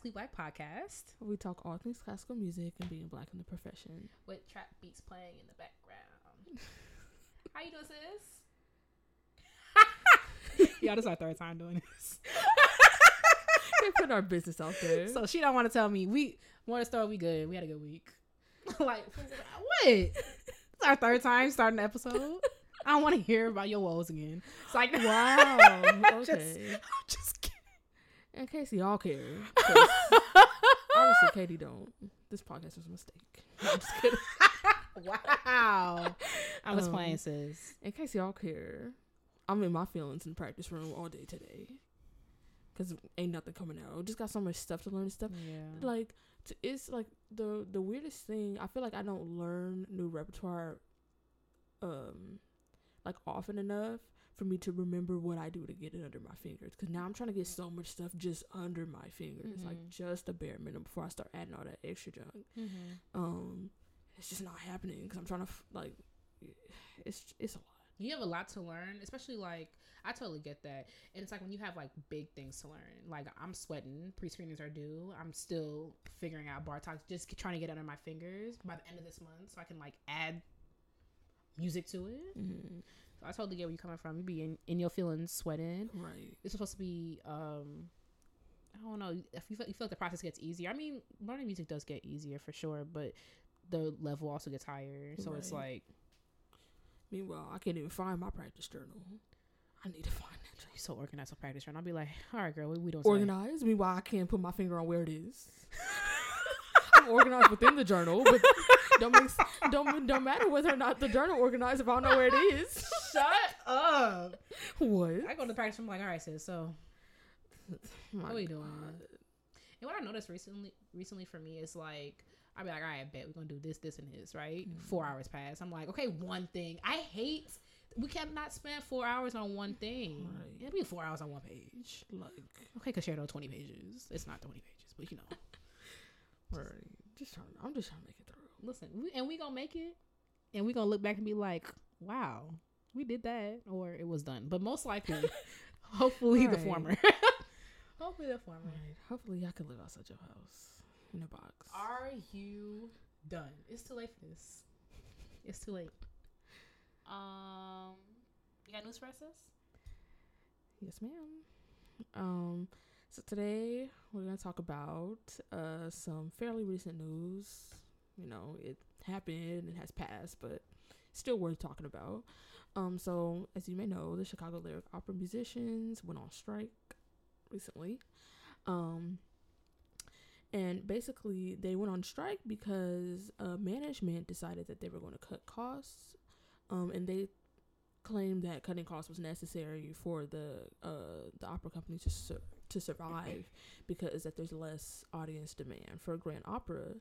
Classically Black Podcast We talk all things classical music and being black in the profession. with trap beats playing in the background. How you doing, sis? Y'all, this is our third time doing this. Can't put our business out there. So she don't want to tell me we want to start. We good. We had a good week. like what? It's our third time starting the episode. I don't want to hear about your woes again. It's like wow. I'm just- Okay. I'm just kidding. In case y'all care. obviously Katie don't. This podcast was a mistake. I'm just kidding. wow. I was Um, playing, sis. In case y'all care, I'm in my feelings in the practice room all day today. Cause ain't nothing coming out. Just got so much stuff to learn and stuff. Yeah. like t- it's like the the weirdest thing i feel like i don't learn new repertoire um like often enough for me to remember what i do to get it under my fingers because now i'm trying to get so much stuff just under my fingers like Mhm. just a bare minimum before i start adding all that extra junk Mm-hmm. um it's just not happening because i'm trying to f- like it's it's a lot you have a lot to learn, especially like I totally get that. And it's like when you have like big things to learn. Like I'm sweating, pre screenings are due. I'm still figuring out Bartók's, just trying to get under my fingers by the end of this month, so I can like add music to it. mm-hmm. I totally get where you're coming from. You be in, in your feelings, sweating. right It's supposed to be. um I don't know if you feel, you feel like the process gets easier. I mean, learning music does get easier for sure, but the level also gets higher. So it's Right. like meanwhile i can't even find my practice journal i need to find that you're so organized with practice, and I'll be like, all right, girl, we doing? today?" organized. Meanwhile, I can't put my finger on where it is. Organized within the journal, but don't make, don't don't matter whether or not the journal organized if I don't know where it is. Shut up. What? I go to the practice. I'm like, all right, sis. So My what are we doing? God. And what I noticed recently, recently for me is like, I'll be like, all right, I bet we're gonna do this, this, and this. Right? Mhm. Four hours pass. I'm like, okay, one thing. I hate. We cannot spend four hours on one thing. Right. It'll be four hours on one page. Like, Okay, cause share those twenty pages. It's not twenty pages, but you know. right? Just trying. I'm just trying to make it through. Listen, we, and we gonna make it, and we gonna look back and be like, wow, we did that, or it was done. But most likely, hopefully the former. hopefully the former. Right. Hopefully, I can live outside your house in a box. Are you done? It's too late for this. It's too late. Um, you got news for us? Yes, ma'am. Um, so today we're gonna talk about uh some fairly recent news. You know, it happened, it has passed, but still worth talking about. Um, so as you may know, the Chicago Lyric Opera musicians went on strike recently. Um, and basically they went on strike because uh, management decided that they were going to cut costs. Um, and they claimed that cutting costs was necessary for the uh, the opera company to sur- to survive because that there's less audience demand for a grand opera.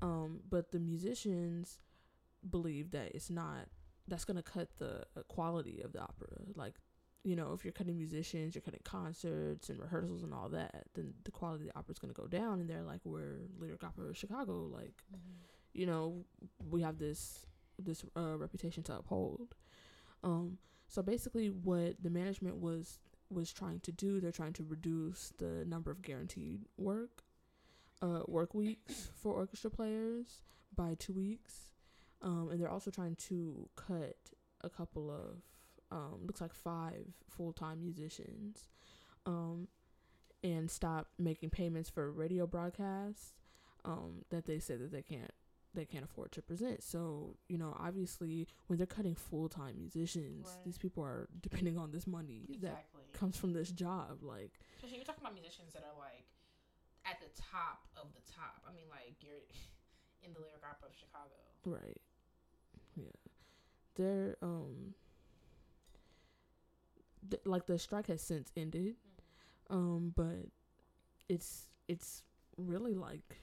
Um, but the musicians believe that it's not that's going to cut the uh, quality of the opera. Like, you know, if you're cutting musicians, you're cutting concerts and rehearsals and all that, then the quality of the opera is going to go down. And they're like, we're Lyric Opera Chicago. Like, you know, we have this this uh, reputation to uphold. Um, so basically, what the management was was trying to do, they're trying to reduce the number of guaranteed work uh, work weeks for orchestra players by two weeks, um, and they're also trying to cut a couple of um, looks like five full time musicians, um, and stop making payments for radio broadcasts um, that they say that they can't they can't afford to present. So, you know, obviously when they're cutting full time musicians, Right. these people are depending on this money that Exactly. Comes from this job. Like, Especially you're talking about musicians that are like at the top of the top. I mean, like you're in the lyric opera of Chicago. right. Yeah. They're um th- like the strike has since ended. Um, but it's it's really like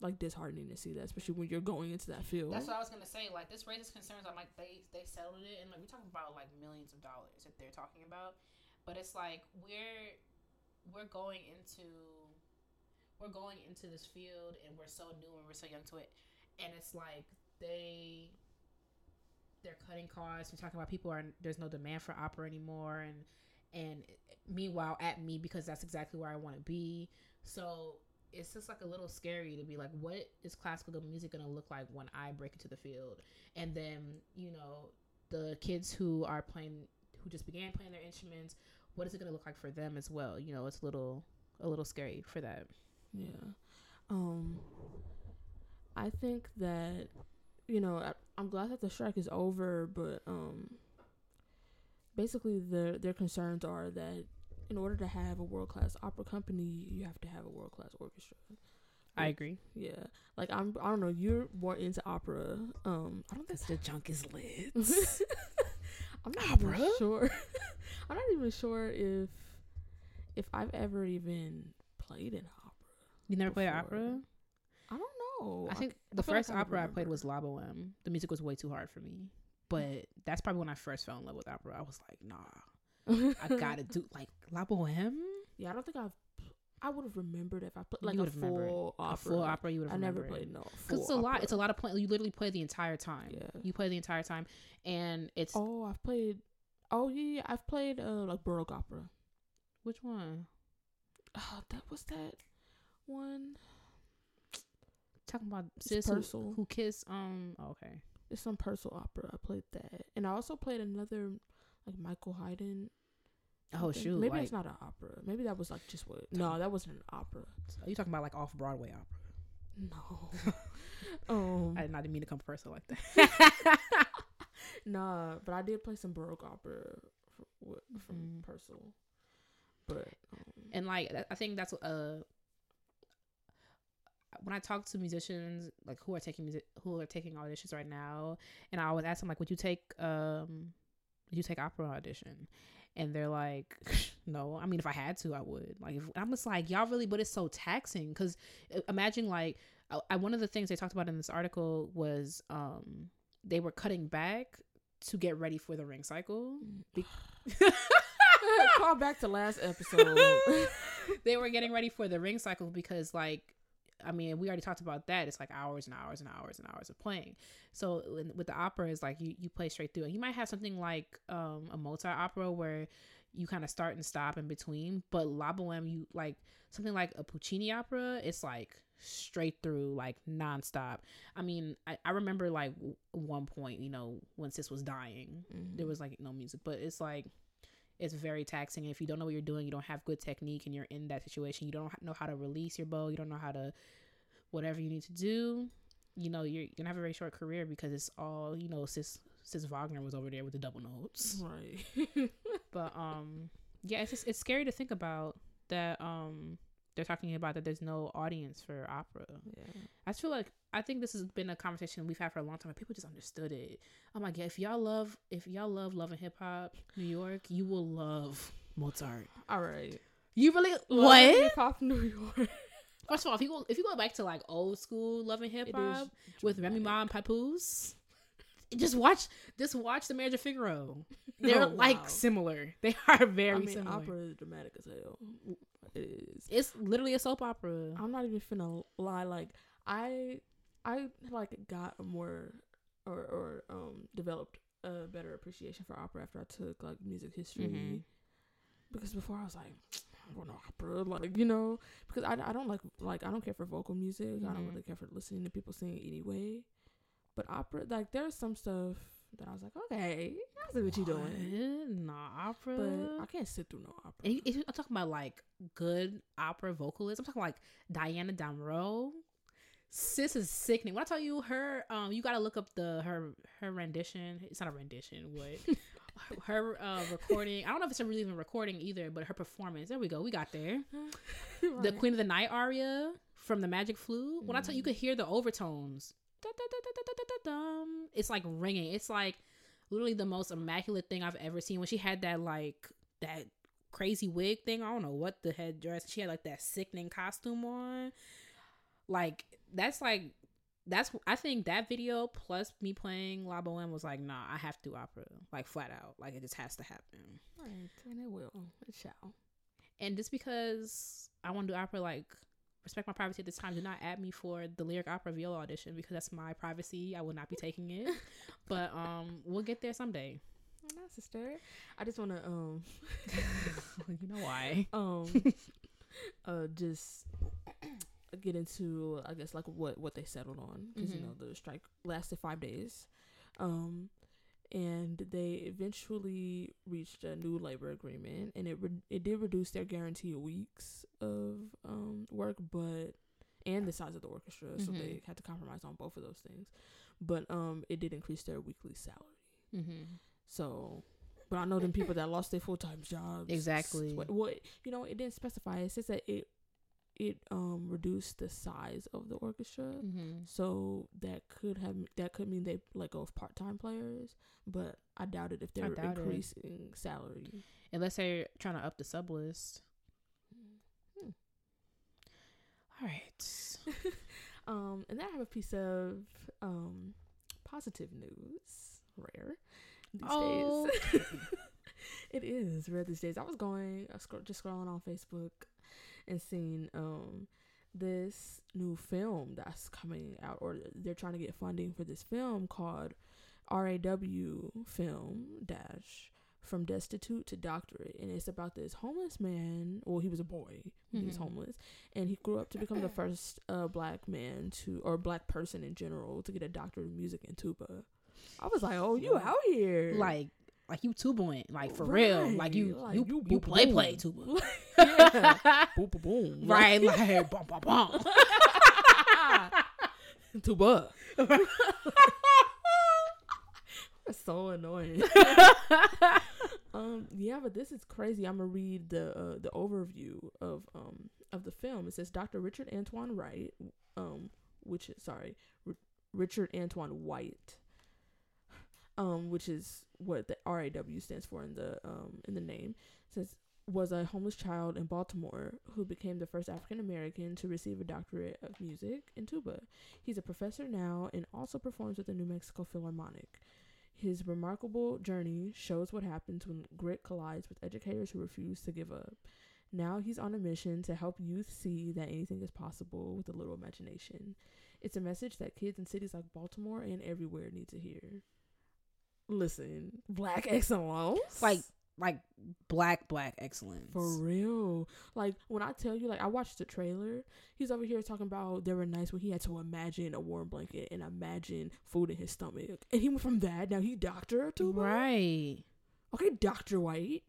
like disheartening to see that, especially when you're going into that field. That's what I was gonna say. Like this raises concerns. I'm like they they settled it, and like we're talking about like millions of dollars that they're talking about. But it's like we're we're going into we're going into this field, and we're so new and we're so young to it, and it's like they they're cutting costs. We're talking about people are there's no demand for opera anymore, and and meanwhile at me because that's exactly where I want to be. So it's just like a little scary to be like, what is classical music gonna look like when I break into the field? And then you know the kids who are playing, who just began playing their instruments, what is it gonna look like for them as well? You know, it's a little a little scary for that. Yeah. Um I think that you know, I, I'm glad that the strike is over, but um basically their their concerns are that in order to have a world class opera company, you have to have a world class orchestra. I agree. Yeah, like I'm. I don't know. You're more into opera. Um, I don't think the junk is lit. I'm not opera? even sure. I'm not even sure if if I've ever even played an opera. You never before. played opera? I don't know. I think I, the I first like opera I played was La Boheme. The music was way too hard for me, but that's probably when I first fell in love with opera. I was like, nah, I gotta do like La Boheme. Yeah, I don't think I've. I would have remembered if I played like a full opera. A full opera, you would have. I never played no. Because it's a lot. It's a lot of play. You literally play the entire time. Yeah. You play the entire time, and it's. Oh, I've played. Oh yeah, I've played uh like baroque opera. Which one? Oh, that was that one. Talking about sis who, who kissed. Um. Oh, okay. It's some Purcell opera. I played that, and I also played another like Michael Haydn Oh shoot! Maybe like, it's not an opera. Maybe that was like just what? No, that wasn't an opera. Are you talking about like off Broadway opera? No. um, I did not mean to come person like that. nah, but I did play some Baroque opera from mm. Purcell. But um, and like I think that's uh when I talk to musicians like who are taking music who are taking auditions right now, and I always ask them like, would you take um, would you take opera audition? And they're like no. I mean if i had to i would. Like if, i'm just like y'all really but it's so taxing. Because uh, imagine like I, I, one of the things they talked about in this article was um they were cutting back to get ready for the ring cycle Be- call back to last episode. They were getting ready for the ring cycle because like I mean, we already talked about that. It's like hours and hours and hours and hours of playing. So with the opera, is like you, you play straight through. And you might have something like um, a Mozart opera where you kind of start and stop in between. But La Boheme, you like something like a Puccini opera. It's like straight through, like nonstop. I mean, I, I remember like one point, you know, when Sis was dying, mm-hmm. there was like no music, but it's like it's very taxing. And if you don't know what you're doing, you don't have good technique, and you're in that situation, you don't know how to release your bow, you don't know how to whatever you need to do. You know, you're, you're gonna have a very short career because it's all you know. Sis Sis Wagner was over there with the double notes, right? but um, yeah, it's just it's scary to think about that. Um, they're talking about that there's no audience for opera. Yeah, I feel like I think this has been a conversation we've had for a long time. And people just understood it. Oh my god, if y'all love if y'all love love and hip hop, New York, you will love Mozart. All right, you really love what hip hop New York. First of all, if you go if you go back to like old school love and hip hop with Remy Ma and Papoose, just watch just watch the Marriage of Figaro. Oh, they're oh, wow. like similar. They are very I mean, similar. Opera is dramatic as hell. It is. It's literally a soap opera. I'm not even finna lie. Like I I like got a more or or um developed a better appreciation for opera after I took like music history. Mm-hmm. Because before I was like, I don't opera, like you know, because I, I don't like like I don't care for vocal music. Mm-hmm. I don't mm-hmm. really care for listening to people sing anyway. But opera, like there's some stuff that I was like, okay, I see what, what? you're doing. Nah, opera. But I can't sit through no opera. And I'm talking about like good opera vocalists, I'm talking like Diana Damrau sis is sickening. When I tell you her, um, you gotta look up the her her rendition. It's not a rendition, what her uh recording. I don't know if it's a really even recording either, but her performance. There we go. We got there. right. The Queen of the Night aria from the Magic Flute. When mm. I tell you, you could hear the overtones. It's like ringing. It's like literally the most immaculate thing I've ever seen. When she had that like that crazy wig thing. I don't know what the headdress. She had like that sickening costume on. Like that's like that's I think that video plus me playing La Boheme was like, nah, I have to opera like flat out, like it just has to happen. Right, and it will, it shall. And just because I want to do opera, like respect my privacy at this time. Do not add me for the lyric opera viola audition because that's my privacy. I will not be taking it, but um, we'll get there someday. That's sister. I just want to um, you know why? um, uh, just get into I guess like what what they settled on because you Mhm. know the strike lasted five days, um, and they eventually reached a new labor agreement, and it re- it did reduce their guaranteed weeks of um work, but and the size of the orchestra, so Mhm. they had to compromise on both of those things, but um it did increase their weekly salary. Mm-hmm. So, but I know them people that lost their full time jobs. Exactly. What, what you know, it didn't specify. It says that it it um reduced the size of the orchestra, Mm-hmm. so that could have that could mean they let go of part time players. But I doubt it if they're doubt it. increasing salary. Unless they're trying to up the sub list. Hmm. All right. Um, and then I have a piece of um positive news. Rare these Oh. days. it is rare these days. I was going, uh, scro- just scrolling on Facebook and seeing um this new film that's coming out, or they're trying to get funding for this film called RAW Film Dash from Destitute to Doctorate, and it's about this homeless man. Well, he was a boy. He was Mhm. homeless, and he grew up to become the first uh, black man to, or black person in general, to get a doctorate of music in tuba. I was like, "Oh, you out here!" Like, like you tubuing, like for real, like you, Right, you, like, you, you play, boom. play tuba, yeah, boom, boom, boom, right? Like, bum, bum, bum. tuba. That's so annoying. um, yeah, but this is crazy. I'm gonna read the uh, the overview of um of the film. It says Dr. Richard Antoine Wright, um, which is sorry, R- Richard Antoine White, um, which is what the RAW stands for in the um in the name. says was a homeless child in Baltimore who became the first African American to receive a doctorate of music in tuba. He's a professor now and also performs with the New Mexico Philharmonic. His remarkable journey shows what happens when grit collides with educators who refuse to give up. Now he's on a mission to help youth see that anything is possible with a little imagination. It's a message that kids in cities like Baltimore and everywhere need to hear. Listen, black excellence. like, like black, black excellence. For real. Like when I tell you, like I watched the trailer, he's over here talking about there were nights when he had to imagine a warm blanket and imagine food in his stomach. And he went from that, now he doctor to right? Okay, Doctor White.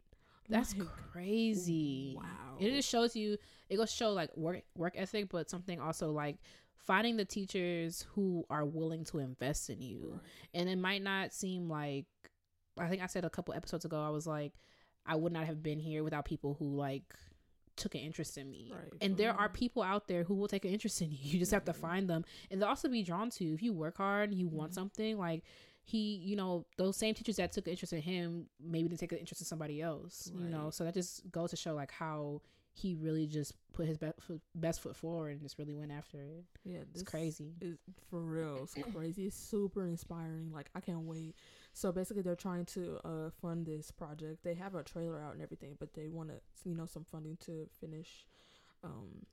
That's Like, crazy. Wow. It just shows you. It goes show like work work ethic, but something also like finding the teachers who are willing to invest in you. Right. And it might not seem like I think I said a couple episodes ago. I was like, I would not have been here without people who like took an interest in me. Right, and there are people out there who will take an interest in you. You just have to find them, and they'll also be drawn to if you work hard and you want Mhm. something like. He, you know, those same teachers that took an interest in him, maybe didn't take an interest in somebody else. You know, so that just goes to show like how he really just put his best foot, best foot forward and just really went after it. Yeah, It's crazy. Is for real. It's crazy. It's super inspiring. Like I can't wait. So basically, they're trying to uh fund this project. They have a trailer out and everything, but they want to, you know, some funding to finish, um,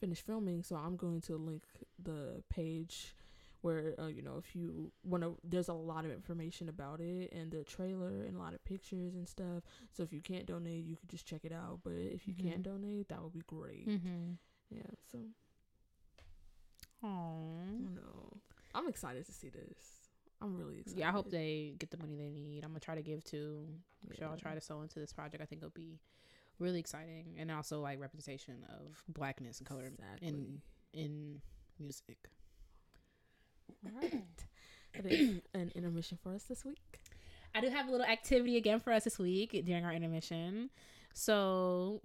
finish filming. So I'm going to link the page where uh, you know if you want to there's a lot of information about it and the trailer and a lot of pictures and stuff so if you can't donate you could just check it out but if you can Mhm. donate that would be great Mm-hmm. yeah so Aww. no i'm excited to see this i'm really excited Yeah, I hope they get the money they need. I'm gonna try to give to. I'm sure I'll try to sew into this project. I think it'll be really exciting and also like representation of blackness and color exactly. in in music. All right That is an intermission for us this week I do have a little activity again for us this week during our intermission. So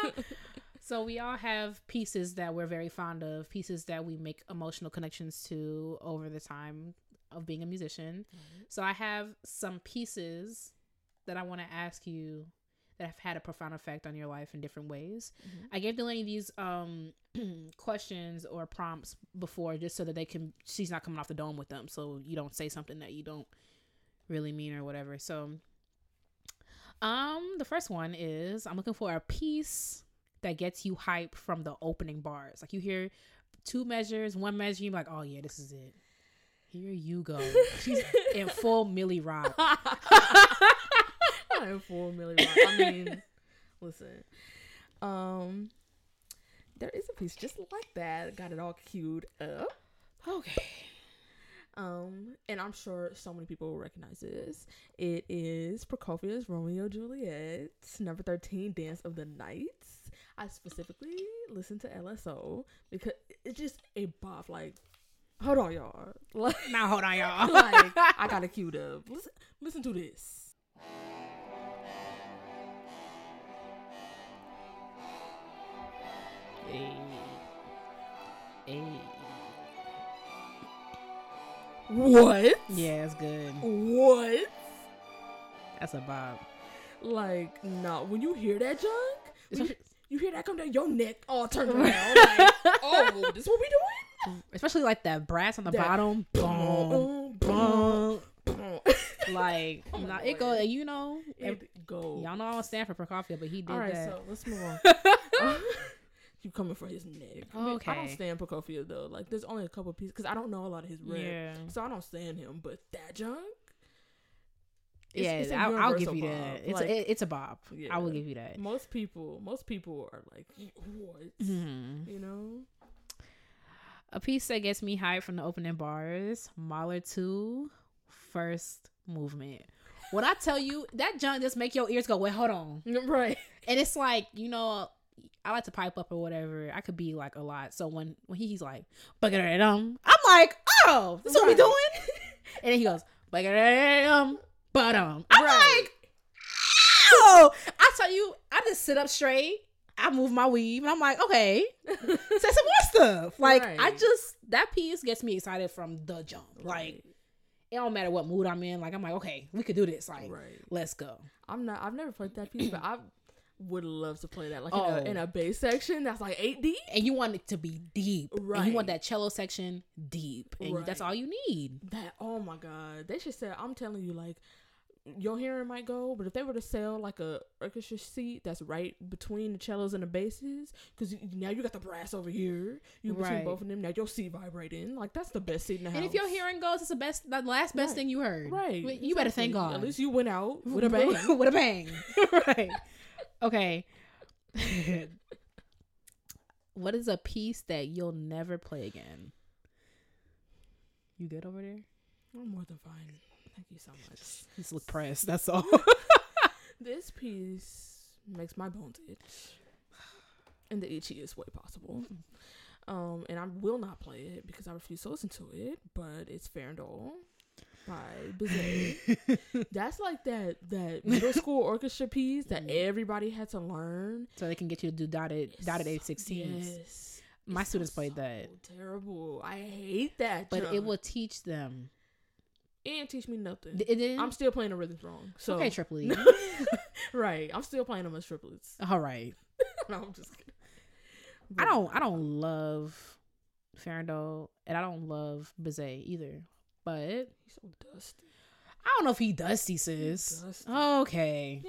so we all have pieces that we're very fond of, pieces that we make emotional connections to over the time of being a musician. So I have some pieces that I want to ask you that have had a profound effect on your life in different ways. Mhm. I gave Delaney these um questions or prompts before just so that they can she's not coming off the dome with them so you don't say something that you don't really mean or whatever. So um the first one is I'm looking for a piece that gets you hype from the opening bars. Like you hear two measures, one measure, you're like, oh yeah, this is it. Here you go. She's in full Millie Rock. in full Millie Rock. I mean, listen. Um, there is a piece just like that. Got it all queued up. Okay. Um, and I'm sure so many people will recognize this. It is Prokofiev's Romeo Juliet, number 13, Dance of the Knights. I specifically listened to LSO because it's just a bop. Like, hold on, y'all. Like, Now hold on, y'all. like I got it queued up. Listen, listen to this. Hey. Hey. What? Yeah, it's good. What? That's a bob. Like, no. When you hear that junk, you, you hear that come down, your neck all turned around. Like, oh, this what we doing? Especially like that brass on the That- bottom. Boom. Boom. Like, Oh nah, it go. You know, It go. y'all know I don't stand for Prokofiev, but he did All right, that. so let's move on. You coming for his neck? Okay. I don't stand Prokofiev though. Like, there's only a couple pieces because I don't know a lot of his rap, yeah. so I don't stand him. But that junk, Yeah, it's I'll, I'll give you bob. that. It's Like, a, it- it's a bob. I will give you that. most people, most people are like, what? Mhm. You know? A piece that gets me hyped from the opening bars, Mahler 2, first movement. When I tell you that junk just make your ears go, wait, hold on. Right. And it's like, you know, I like to pipe up or whatever. I could be like a lot. So when when he's like, um, I'm like, oh, this is what we Right. doing? and then he goes, um, but um, I'm Right. like, oh, I tell you, I just sit up straight. I move my weave, and I'm like, okay, say some more stuff. Like I just that piece gets me excited from the jump. Like Right. it don't matter what mood I'm in. Like I'm like, okay, we could do this. Like right. let's go. I'm not. I've never played that piece, but I would love to play that, like Oh. in, a, in oh. a bass section that's like eight D. And you want it to be deep. And you want that cello section deep. And that's all you need. That oh my god, they should sell. I'm telling you, like your hearing might go, but if they were to sell like a orchestra seat that's right between the cellos and the basses, because now you got the brass over here, you between Right. both of them. Now your seat vibrating, like that's the best seat in the house. And if your hearing goes, it's the best the last best Right. thing you heard. right, You better thank. God. At least you went out with a bang. with a bang. right. Okay. what is a piece that you'll never play again? You good over there? I'm more than fine. Thank you so much. Just look pressed. That's all. This piece makes my bones itch in the itchiest way possible. Um, and I will not play it because I refuse to listen to it. But it's Farandole by Bizet. That's like that that middle school orchestra piece that Mm. everybody had to learn. so they can get you to do dotted dotted It's eight sixteens. Yes. My It students sounds played so that. Terrible. I hate that. But it will teach them. It didn't teach me nothing. It didn't. I'm still playing the rhythms wrong. So okay, triple E. right. I'm still playing them as triplets. All right. no, I'm just kidding. I don't. I don't love Farandole, and I don't love Bizet either. But He's so dusty. I don't know if he see sis. Dusty. Okay.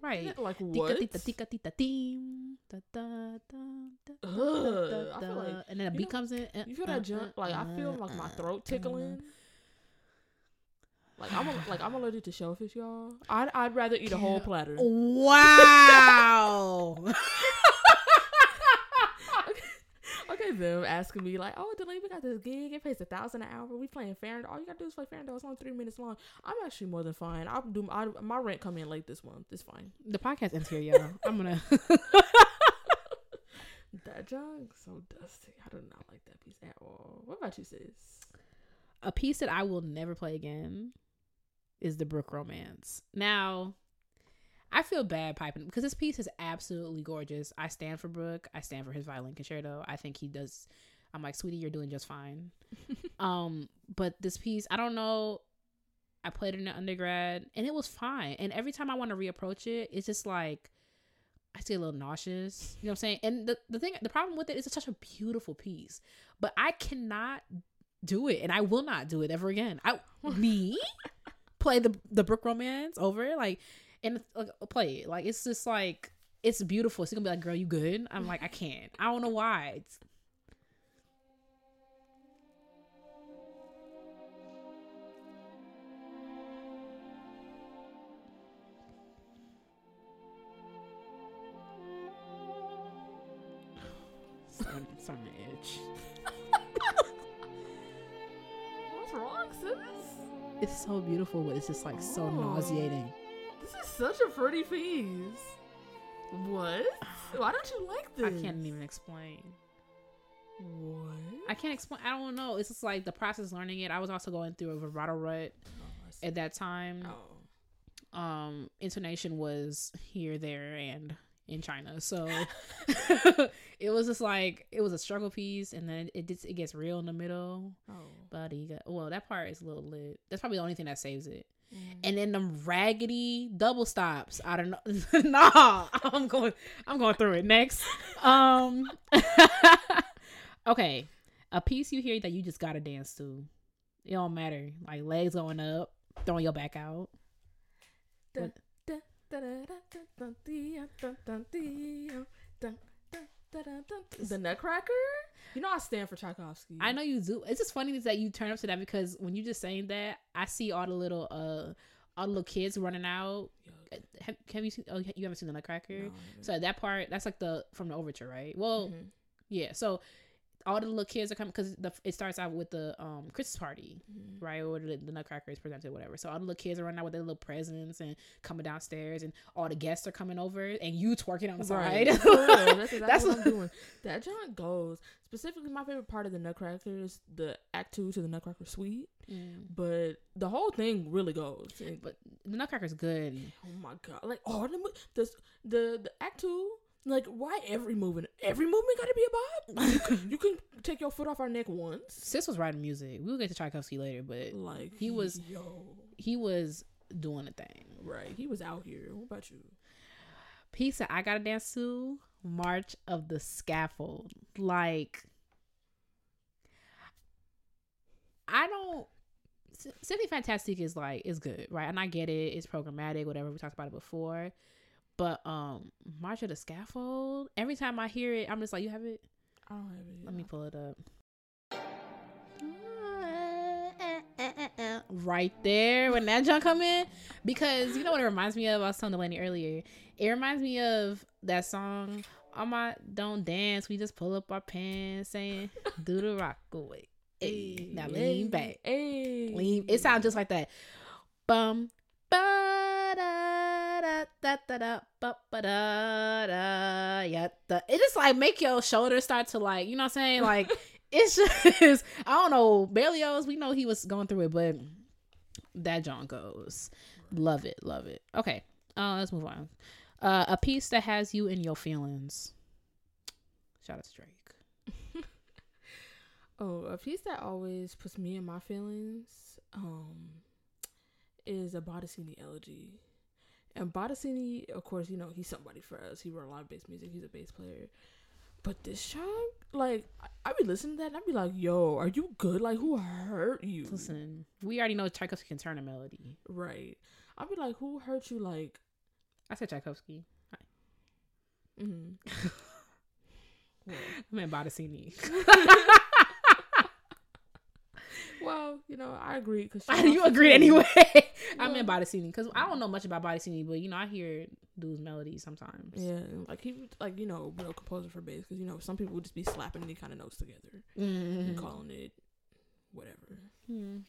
Right. Like what? Ugh, I feel like- and then a beat comes in. You feel uh, that jump? uh, Like I feel uh, like my throat tickling. Like I'm a, like I'm allergic to shellfish, y'all. I'd I'd rather eat a whole platter. Wow. Okay, them asking me like, "Oh, Delaney, we got this gig. It pays a thousand an hour. We playing Farandole. All you gotta do is play Farandole. It's only three minutes long. I'm actually more than fine. I'll do I, my rent come in late this month. It's fine. the podcast ends here, y'all. I'm gonna. That junk so dusty. I do not like that piece at all. What about you, sis? a piece that I will never play again is the Bruch Romance. Now, I feel bad piping because this piece is absolutely gorgeous. I stand for Bruch. I stand for his violin concerto. I think he does. I'm like, sweetie, you're doing just fine. um, but this piece, I don't know. I played it in undergrad and it was fine. And every time I want to reapproach it, it's just like I get a little nauseous. You know what I'm saying? And the, the thing, the problem with it is it's such a beautiful piece, but I cannot do it and I will not do it ever again. I me play the the Bruch Romance over it like and like, play it. Like it's just like it's beautiful. She's gonna be like, "Girl, you good?" I'm like, "I can't. I don't know why." It's- on the edge. What's wrong, sis? It's so beautiful, but it's just like so oh. nauseating. This is such a pretty piece. What? Why don't you like this? I can't even explain. What? I can't explain. I don't know. It's just like the process of learning it. I was also going through a vibrato rut Oh, at that time. Oh. Um, intonation was here, there, and in China. So it was just like it was a struggle piece, and then it gets it gets real in the middle. Oh. Got well, that part is a little lit. That's probably the only thing that saves it. Mm. And then them raggedy double stops. I don't know. nah, I'm going. I'm going through it next. Um. okay, a piece you hear that you just gotta dance to. It don't matter. Like legs going up, throwing your back out. Dun, dun, dun, The Nutcracker? You know I stand for Tchaikovsky. I know you do. It's just funny that you turn up to that because when you just saying that, I see all the little uh all the little kids running out. Have, have you seen? Oh, you haven't seen the Nutcracker. No, I So that part, that's like the from the overture, right? Well, haven't. Mhm. yeah. So all the little kids are coming because it starts out with the um Christmas party, Mhm. right? Or the, the Nutcracker is presented, whatever. So all the little kids are running out with their little presents and coming downstairs, and all the guests are coming over, and you twerking on the Right. side. That's exactly That's what what- I'm doing. That John goes. Specifically, my favorite part of the Nutcracker is the Act Two to the Nutcracker Suite, Mm. but the whole thing really goes. But the Nutcracker's good. oh my god! Like all the the the, the Act Two. Like why every movement? Every movement got to be a bob. You can, you can take your foot off our neck once. Sis was writing music. We'll get to Tchaikovsky later, but Like He was- yo he was doing a thing. right. He was out here. What about you? Piece that I gotta dance to March of the Scaffold. Like, I don't. S- Symphony Fantastic is like is good, right? And I get it. It's programmatic, whatever. We talked about it before. But um, March of the Scaffold. Every time I hear it, I'm just like, you have it. I don't have it. Let me pull it up. Right there when that junk come in, because you know what it reminds me of. I was telling Delaney earlier. It reminds me of that song. On my don't dance, we just pull up our pants saying do the rock away. Hey, now lean back, Hey, lean. It sounds just like that. Bum ba da da da ba ba da da yeah. It just like make your shoulders start to like you know what I'm saying like it's just I don't know Berlioz. We know he was going through it, but that John goes. Love it, love it. Okay, uh, let's move on. Uh, a piece that has you in your feelings. Shout out to Drake. Oh, a piece that always puts me in my feelings um, is a Bottesini elegy. And Bottesini, of course, you know, he's somebody for us. He wrote a lot of bass music. He's a bass player. But this song, like, I, I be listening to that and I be like, yo, are you good? Like, who hurt you? Listen, we already know Tchaikovsky can turn a melody. Right. I'd be like, who hurt you? Like, I said Tchaikovsky. mm. well, I meant Bottesini. well, you know, I agree. Cause you agree anyway. I meant Well- Bottesini because I don't know much about Bottesini, but you know I hear dude's melodies sometimes. Yeah, like he, like you know, real composer for bass, because you know some people would just be slapping any kind of notes together Mhm. and calling it whatever. Mm.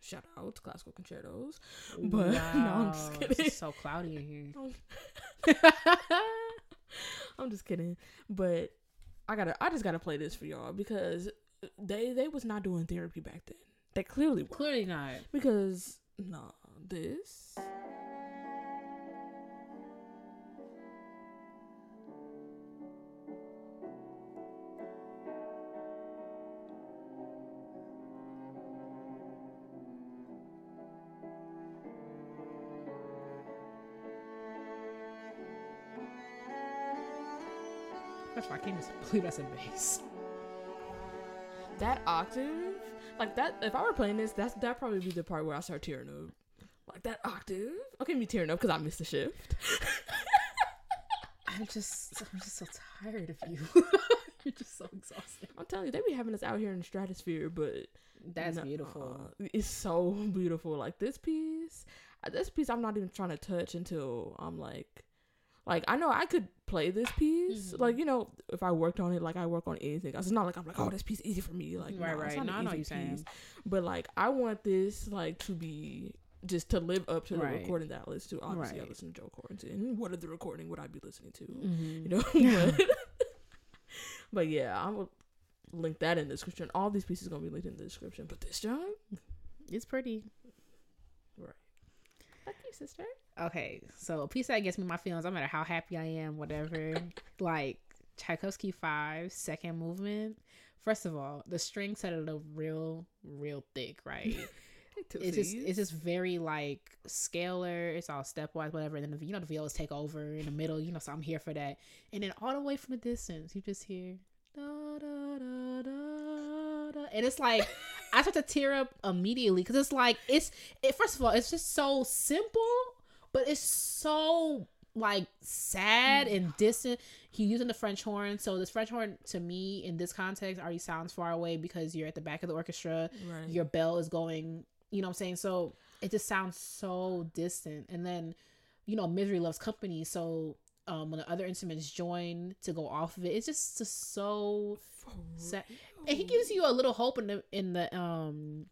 Shout out to classical concertos. But- no, I'm just kidding. It's so cloudy in here. I'm just kidding, but I gotta, I just gotta play this for y'all because they, they was not doing therapy back then. They clearly were Clearly not. because no, this. That's why I can't believe that's a bass. That octave, like that. If I were playing this, that's that probably be the part where I start tearing up. Like that octave. Okay, me tearing up because I missed the shift. I'm just, I'm just so tired of you. You're just so exhausted. I'm telling you, they be having us out here in the stratosphere, but That's beautiful. uh, it's so beautiful. Like this piece, uh, this piece, I'm not even trying to touch until I'm like, like I know I could play this piece. Mhm. Like you know, if I worked on it, like I work on anything. It's not like I'm like, oh, this piece is easy for me. Like Right, no, it's right. not No, I an know easy saying. piece. But like I want this like to be just to live up to the recording that I listen to. Obviously, I listen to Joel Quarrington. What other recording would I be listening to? Mhm. You know. but, but yeah, I will link that in the description. All these pieces gonna be linked in the description. But this John, It's pretty. Right. Thank you, sister. Okay, so a piece that gets me my feelings, no matter how happy I am, whatever. like Tchaikovsky Five, second movement. First of all, the string set it up real, real thick, right? it's just it's just very like scalar. It's all stepwise, whatever. And then you know the violas take over in the middle. You know, so I'm here for that. And then all the way from the distance, you just hear da da da da da, and it's like I start to tear up immediately because it's like it's it. First of all, it's just so simple, but it's so like sad and distant. He's using the French horn, so this French horn to me in this context already sounds far away because you're at the back of the orchestra. Right. your bell is going you know what i'm saying? So it just sounds so distant. And then you know misery loves company. So um when the other instruments join to go off of it it's just, just so sad. And he gives you a little hope in the in the um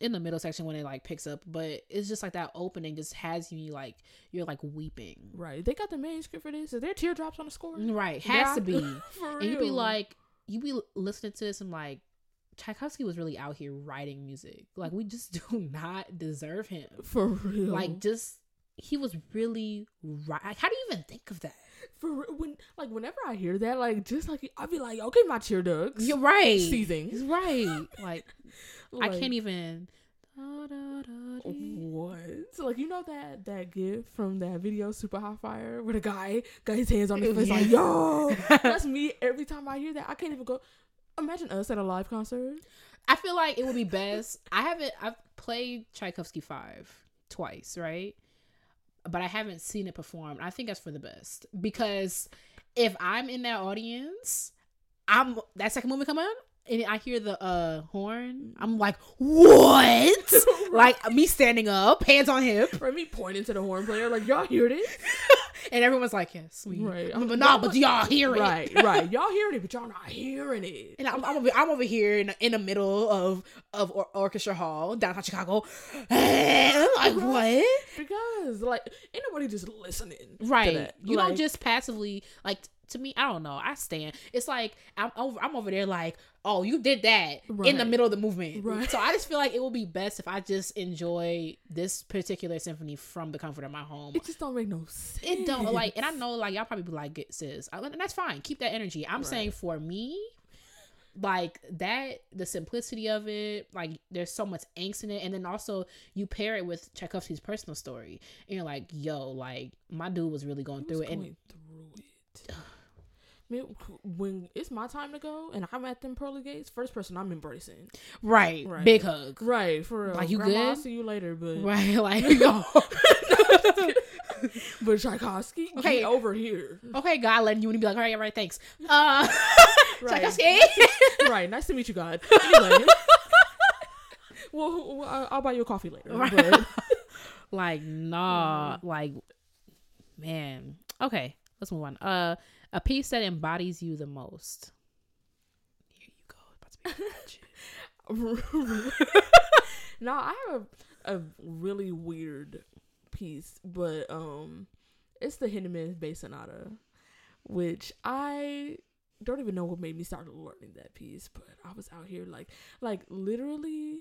in the middle section when it like picks up but it's just like that opening just has you like you're like weeping right. They got the manuscript for this. Is there teardrops on the score? right has to be For and you'd be like you be listening to this and like Tchaikovsky was really out here writing music. Like we just do not deserve him. for real. Like just he was really right. Like, how do you even think of that? for when like whenever I hear that, like just like I'll be like, okay, my tear ducts. You're right. seething. He's right. Like, I can't even. What? So, like you know that that gif from that video Super Hot Fire where the guy got his hands on his face like yo that's me every time I hear that I can't even go imagine us at a live concert I feel like it would be best. I haven't. I've played Tchaikovsky five twice, right? But I haven't seen it performed. I think that's for the best because if I'm in that audience, I'm that second movie come on and I hear the uh horn. I'm like, what? like me standing up, hands on hip, for me pointing to the horn player like y'all hear this and everyone's like, yes, we. Right. I'm, but nah, but y'all hear it? right right y'all hearing it but y'all not hearing it And I'm, I'm, over, I'm over here in, in the middle of of or- orchestra hall downtown Chicago. I'm like, what? because like ain't nobody just listening to Right. that. You Like, don't just passively like to me. I don't know. I stand. It's like I'm over. I'm over there like, oh, you did that in the middle of the movement. Right. So I just feel like it would be best if I just enjoy this particular symphony from the comfort of my home. it just don't make no sense It don't like, and I know like y'all probably be like, "Get- sis, and that's fine. Keep that energy. I'm Right. saying for me, like that, the simplicity of it, like there's so much angst in it, and then also you pair it with Tchaikovsky's personal story, and you're like, yo, like my dude was really going He through was it, and through it. Man, when it's my time to go and I'm at them pearly gates, first person I'm embracing. right, Right. big hug, Right, for real. Like, you Grandma, I'll good? see you later, but right, like yo, but Tchaikovsky, Okay. okay, over here. okay, God letting you and be like, all right, all right, thanks, uh, Right. Tchaikovsky. right, nice to meet you, God. Anyway, well, well, I'll- I'll buy you a coffee later. Right. But like nah like man okay let's move on uh a piece that embodies you the most here you go about to be no, I have a, a really weird piece, but um, it's the Hindemith's Bass Sonata, which I don't even know what made me start learning that piece, but I was out here like, like literally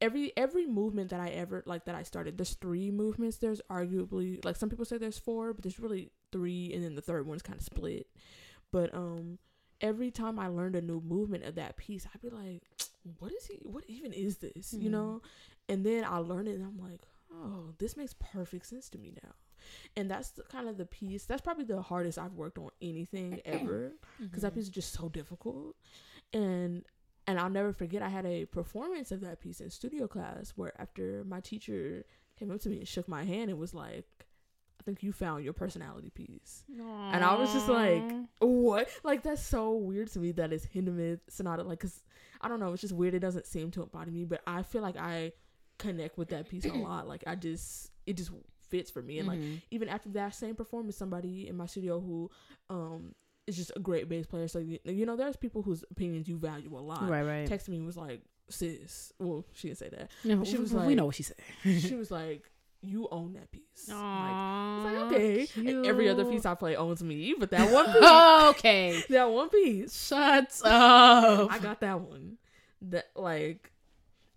every every movement that I ever like that I started. There's three movements. There's arguably like some people say there's four, but there's really three, and then the third one's kind of split. But um, every time I learned a new movement of that piece, I'd be like, "What is he? What even is this?" You Mhm. know. And then I learned it, and I'm like, "Oh, this makes perfect sense to me now." And that's the, kind of the piece. That's probably the hardest I've worked on anything ever because that Mhm. piece is just so difficult. And and I'll never forget I had a performance of that piece in studio class where after my teacher came up to me and shook my hand and was like, think you found your personality piece. And I was just like, What? Like that's so weird to me that it's Hindemith Sonata. Like, cause I don't know, it's just weird. It doesn't seem to embody me, but I feel like I connect with that piece a lot. Like I just, it just fits for me. And like Mhm. even after that same performance, somebody in my studio who um is just a great bass player. So you, know, there's people whose opinions you value a lot. right, right. Texted me and was like, "Sis," well, she didn't say that. No, she was we like- know what she said. she was like, "You own that piece." Like, Aww, it's like, okay. And every other piece I play owns me, but that one piece, okay, that one piece, shut up. I got that one. That like,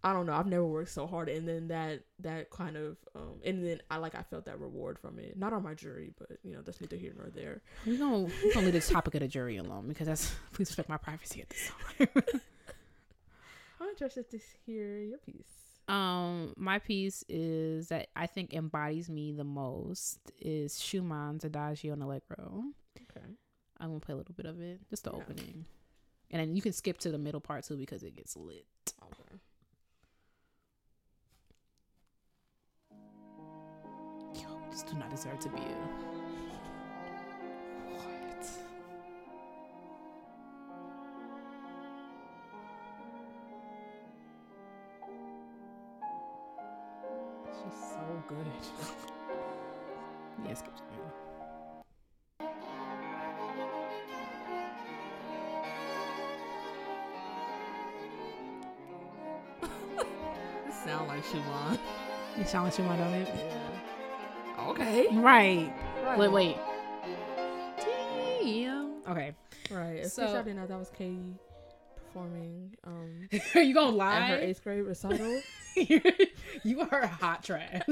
I don't know. I've never worked so hard, and then that that kind of, um, and then I like I felt that reward from it. Not on my jury, but you know that's neither here nor there. We're gonna, we're gonna leave this topic of the jury alone because that's please respect my privacy at this time. I'm interested to hear your piece. Um, my piece is that I think embodies me the most is Schumann's Adagio and Allegro. Okay. I'm gonna play a little bit of it, just the Yeah. opening, and then you can skip to the middle part too because it gets lit. Okay. Yo, this do not deserve to be a. She's so good. yeah, skip to the sound like Schumann. You sound like Schumann, don't it? Yeah. Okay. Right. Right. Wait, wait. Damn. Okay. Right. In So- y'all didn't know, that was Katie performing um Are you gonna at lie? her eighth grade recital. you are hot trash.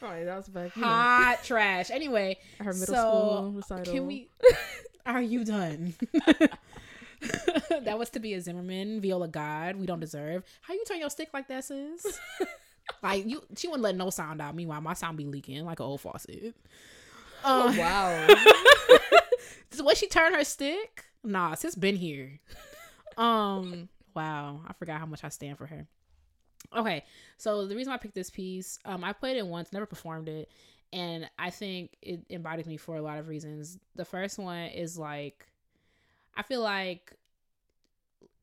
right. That was back. You know, hot trash. Anyway, her middle so, school recital. can we? Are you done? that was to be a Zimmermann Viola God. We don't deserve. How you turn your stick like that, sis? like you, she wouldn't let no sound out. Meanwhile, my sound be leaking like an old faucet. Oh Um, wow. the way she turned her stick, nah, sis been here. Um, wow, I forgot how much I stand for her. Okay, so the reason I picked this piece, um, I played it once, never performed it, and I think it embodies me for a lot of reasons. The first one is like, I feel like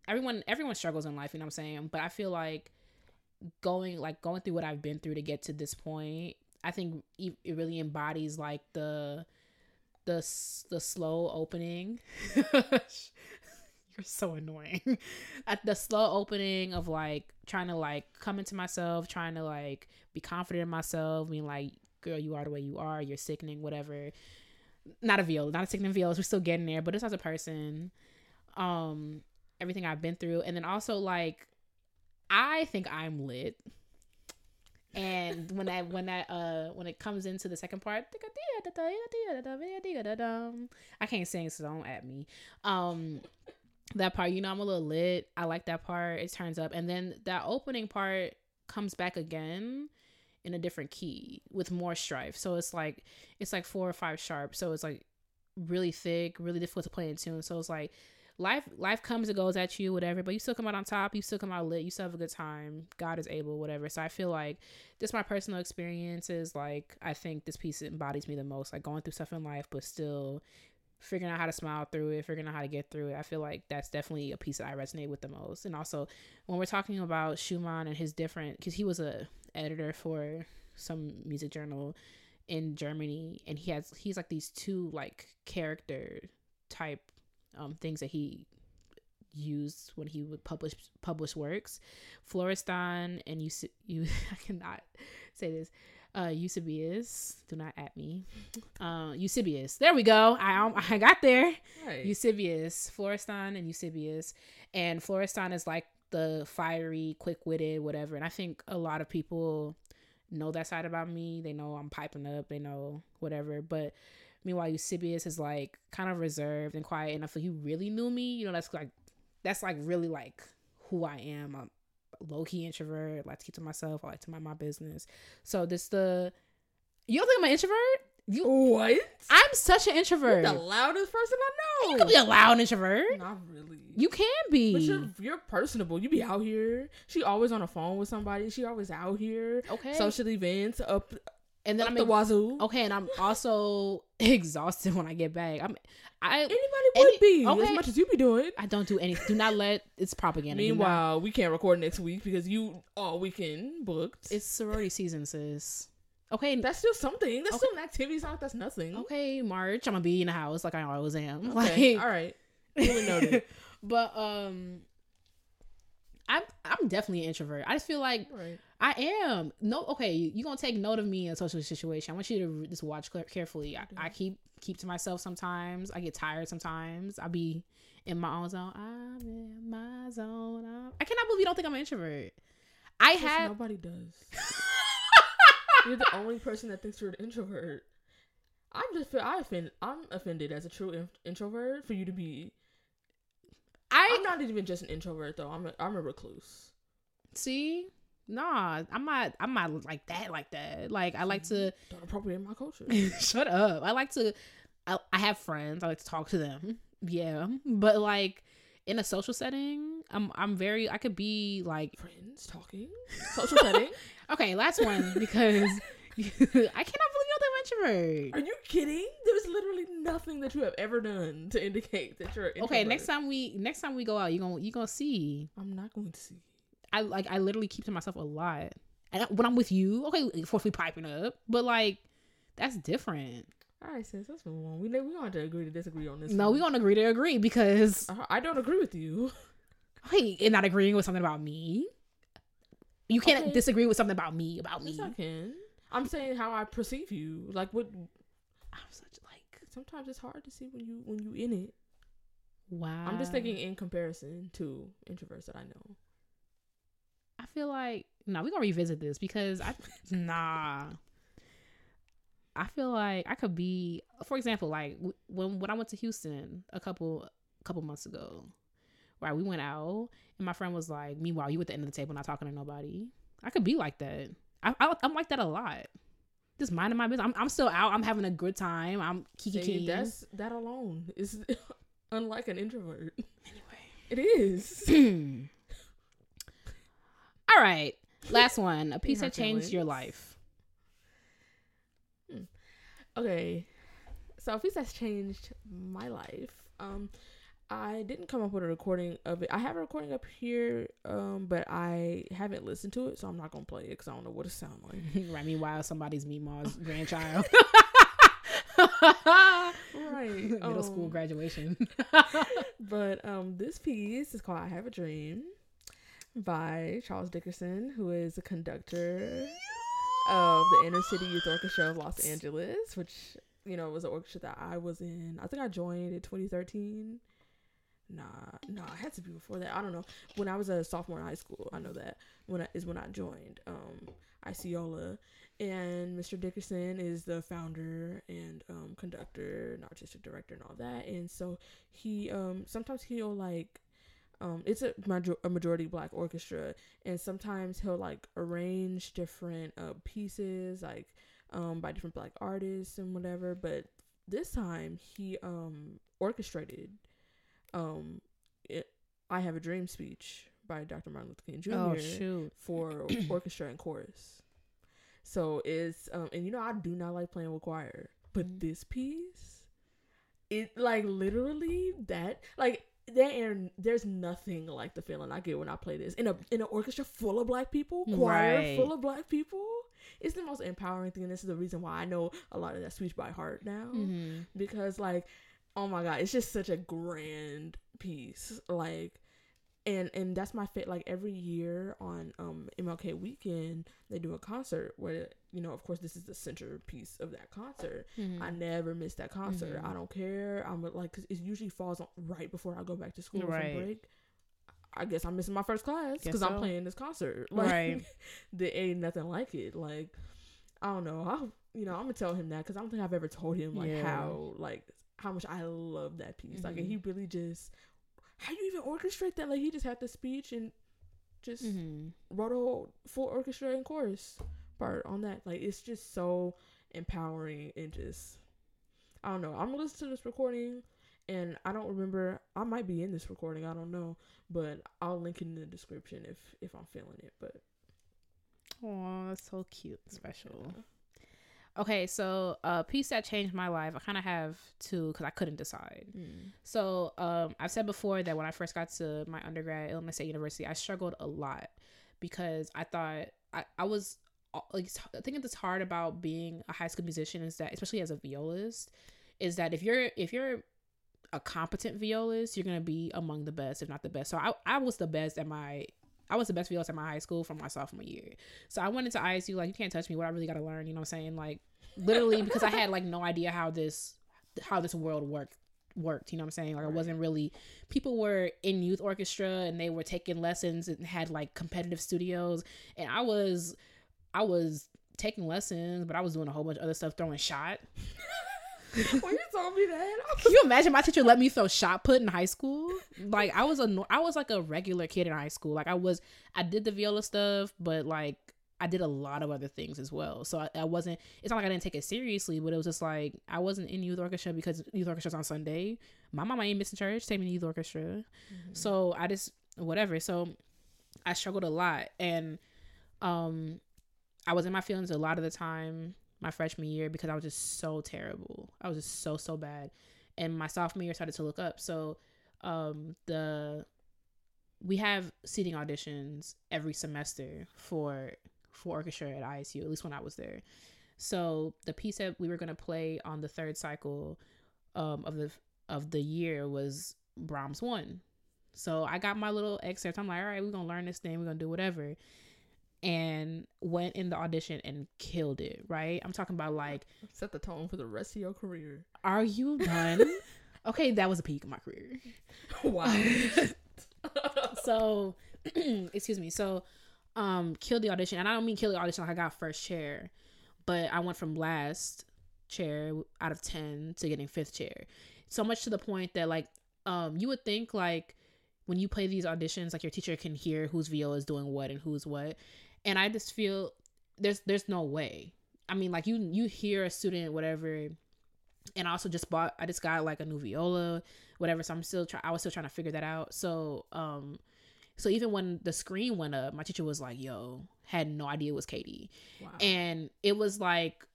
everyone everyone struggles in life, you know what I'm saying? But I feel like going like going through what I've been through to get to this point, I think it really embodies like the the the slow opening. You're so annoying. At the slow opening of like trying to like come into myself, trying to like be confident in myself, being like, girl, you are the way you are, you're sickening, whatever. Not a veil, not a sickening veil. We're still getting there, but just as a person, um, everything I've been through, and then also like, I think I'm lit. And when that when that uh when it comes into the second part, I can't sing, so don't at me. Um, that part, you know, I'm a little lit. I like that part. It turns up, and then that opening part comes back again in a different key with more strife. So it's like it's like four or five sharp. So it's like really thick, really difficult to play in tune. So it's like life life comes and goes at you, whatever, but you still come out on top, you still come out lit, you still have a good time. God is able, whatever. So I feel like just my personal experiences, like I think this piece embodies me the most. Like going through stuff in life, but still figuring out how to smile through it, figuring out how to get through it. I feel like that's definitely a piece that I resonate with the most. And also when we're talking about Schumann and his different because he was a editor for some music journal in Germany and he has he's like these two like character type um things that he used when he would publish publish works. Florestan and you you I cannot say this. Uh Eusebius, do not at me. Uh Eusebius. There we go. I I got there. Right. Eusebius, Florestan, and Eusebius. And Florestan is like the fiery, quick witted, whatever. And I think a lot of people know that side about me. They know I'm piping up, they know whatever. But meanwhile, Eusebius is like kind of reserved and quiet. And if you really knew me, you know, that's like, that's like really like who I am. I'm low key introvert, I like to keep to myself, I like to mind my business. So this the, you don't think I'm an introvert? You, what? I'm such an introvert. the loudest person I know. You can be a loud introvert. Not really. You can be. But you're you're personable. You be out here. She always on the phone with somebody. She always out here. okay. Social events up and then up I'm the wazoo. okay, and I'm also exhausted when I get back. I'm I Anybody Any- would be okay. as much as you be doing. I don't do anything. Do not let it's propaganda. Meanwhile, we can't record next week because you all weekend booked. it's sorority season, sis. Okay, That's still something. That's Okay. still an activity. It's not like that's nothing. okay, March. I'm gonna be in the house like I always am. Okay. Like, All right. Duly noted. but um, I'm I'm definitely an introvert. I just feel like Right. I am. No, okay, you are gonna take note of me in a social situation. I want you to just watch carefully. I, I keep keep to myself sometimes. I get tired sometimes. I be in my own zone. I'm in my zone. I'm... I cannot believe you don't think I'm an introvert. I have. nobody does. You're the only person that thinks you're an introvert. I'm just feel I offend. I'm offended as a true in- introvert for you to be. I I'm not even just an introvert though. I'm a, I'm a recluse. see. Nah, I'm not. I'm not like that. Like that. Like I like to. Don't appropriate my culture. Shut up. I like to. I, I have friends. I like to talk to them. Yeah, but like in a social setting, I'm I'm very. I could be like Friends talking, social setting. Okay, last one because I cannot believe you're introvert. Are you kidding? There's literally nothing that you have ever done to indicate that you're. Okay, next time we next time we go out, you gonna you gonna see. I'm not going to see. I like I literally keep to myself a lot, and I- when I'm with you, okay, of course we piping up, but like that's different. All right, sis, let's move on. We we gonna have to agree to disagree on this. No, one. we gonna agree to agree because Uh, I don't agree with you. hey, and not agreeing with something about me. You can't Okay. disagree with something about me about me. Yes, I can. I'm saying how I perceive you. Like what? I'm such like Sometimes it's hard to see when you when you in it. wow. I'm just thinking in comparison to introverts that I know. I feel like no, we're gonna revisit this because I nah. I feel like I could be, for example, like when when I went to Houston a couple couple months ago, right? We went out and my friend was like, "Meanwhile, you at the end of the table, not talking to nobody." I could be like that. I, I I'm like that a lot. Just minding my business. I'm I'm still out. I'm having a good time. I'm kiki that's that alone is unlike an introvert. anyway. It is. All right. Last one. A piece that changed your life. Okay. So a piece that's changed my life. Um I didn't come up with a recording of it. I have a recording up here, um, but I haven't listened to it, so I'm not gonna play it because I don't know what it sounds like. right. Meanwhile, somebody's Meemaw's grandchild. Right. Middle school um, graduation. But um, this piece is called "I Have a Dream" by Charles Dickerson, who is a conductor of the Inner City Youth Orchestra of Los Angeles, which you know was an orchestra that I was in. I think I joined in 2013. Nah, nah, it had to be before that. I don't know. When I was a sophomore in high school, I know that when I, is when I joined um ICYOLA, and Mr. Dickerson is the founder and um conductor and artistic director and all that. And so he um sometimes he'll like um it's a, major- a majority black orchestra and sometimes he'll like arrange different uh pieces like um by different black artists and whatever but this time he um orchestrated um it, I have a dream speech by Dr. Martin Luther King Jr. oh shoot. for orchestra and chorus. So it's um and you know I do not like playing with choir, but Mhm. this piece, it like literally that like there and there's nothing like the feeling I get when I play this in a in an orchestra full of black people, choir Right. full of black people. It's the most empowering thing, and this is the reason why I know a lot of that speech by heart now Mhm. because like oh my god it's just such a grand piece like and and that's my fit like every year on um mlk weekend they do a concert where you know of course this is the centerpiece of that concert Mhm. i never miss that concert Mhm. i don't care i'm like because it usually falls on right before i go back to school Right. from break I guess I'm missing my first class because so. I'm playing this concert. Like, Right. there ain't nothing like it. Like, I don't know. I, you know, I'm gonna tell him that because I don't think I've ever told him like Yeah. how like how much I love that piece. Like, and Mhm. he really just how you even orchestrate that? Like, he just had the speech and just Mhm. wrote a whole full orchestra and chorus part on that. Like, it's just so empowering and just I don't know. I'm gonna listen to this recording. And I don't remember. I might be in this recording. I don't know, but I'll link it in the description if if I'm feeling it. But Oh, that's so cute, special. Okay, so a piece that changed my life. I kind of have two because I couldn't decide. Mm. So um, I've said before that when I first got to my undergrad Illinois State University, I struggled a lot because I thought I, I was like the thing that's hard about being a high school musician is that especially as a violist is that if you're if you're a competent violist you're gonna be among the best if not the best so i, I was the best at my I was the best violist at my high school from my sophomore year. So I went into ISU like you can't touch me. What I really got to learn, you know what I'm saying? Like literally because I had like no idea how this how this world worked worked you know what i'm saying like right. i wasn't really people were in youth orchestra and they were taking lessons and had like competitive studios and i was i was taking lessons but i was doing a whole bunch of other stuff throwing shot when you told me that, can you imagine my teacher let me throw shot put in high school? Like I was a, I was like a regular kid in high school. Like I was, I did the viola stuff, but like I did a lot of other things as well. So I, I, wasn't. It's not like I didn't take it seriously, but it was just like I wasn't in youth orchestra because youth orchestra's on Sunday. My mama ain't missing church. Take me to youth orchestra. Mm-hmm. So I just whatever. So I struggled a lot, and um, I was in my feelings a lot of the time my freshman year because I was just so terrible. I was just so so bad, and my sophomore year started to look up. So um, the we have seating auditions every semester for for orchestra at ISU, at least when I was there. So the piece that we were gonna play on the third cycle um, of the of the year was Brahms one. So I got my little excerpt. I'm like, all right, we're gonna learn this thing. We're gonna do whatever. And went in the audition and killed it. Right? I'm talking about like set the tone for the rest of your career. Are you done? okay, that was a peak of my career. Wow. so, excuse me. So um killed the audition and i don't mean kill the audition like i got first chair but i went from last chair out of 10 to getting fifth chair so much to the point that like um you would think like when you play these auditions like your teacher can hear whose VO is doing what and who's what and i just feel there's there's no way i mean like you you hear a student whatever and i also just bought i just got like a new viola whatever so i'm still trying i was still trying to figure that out so um so even when the screen went up, my teacher was like, "Yo, had no idea it was Katie," wow. and it was like,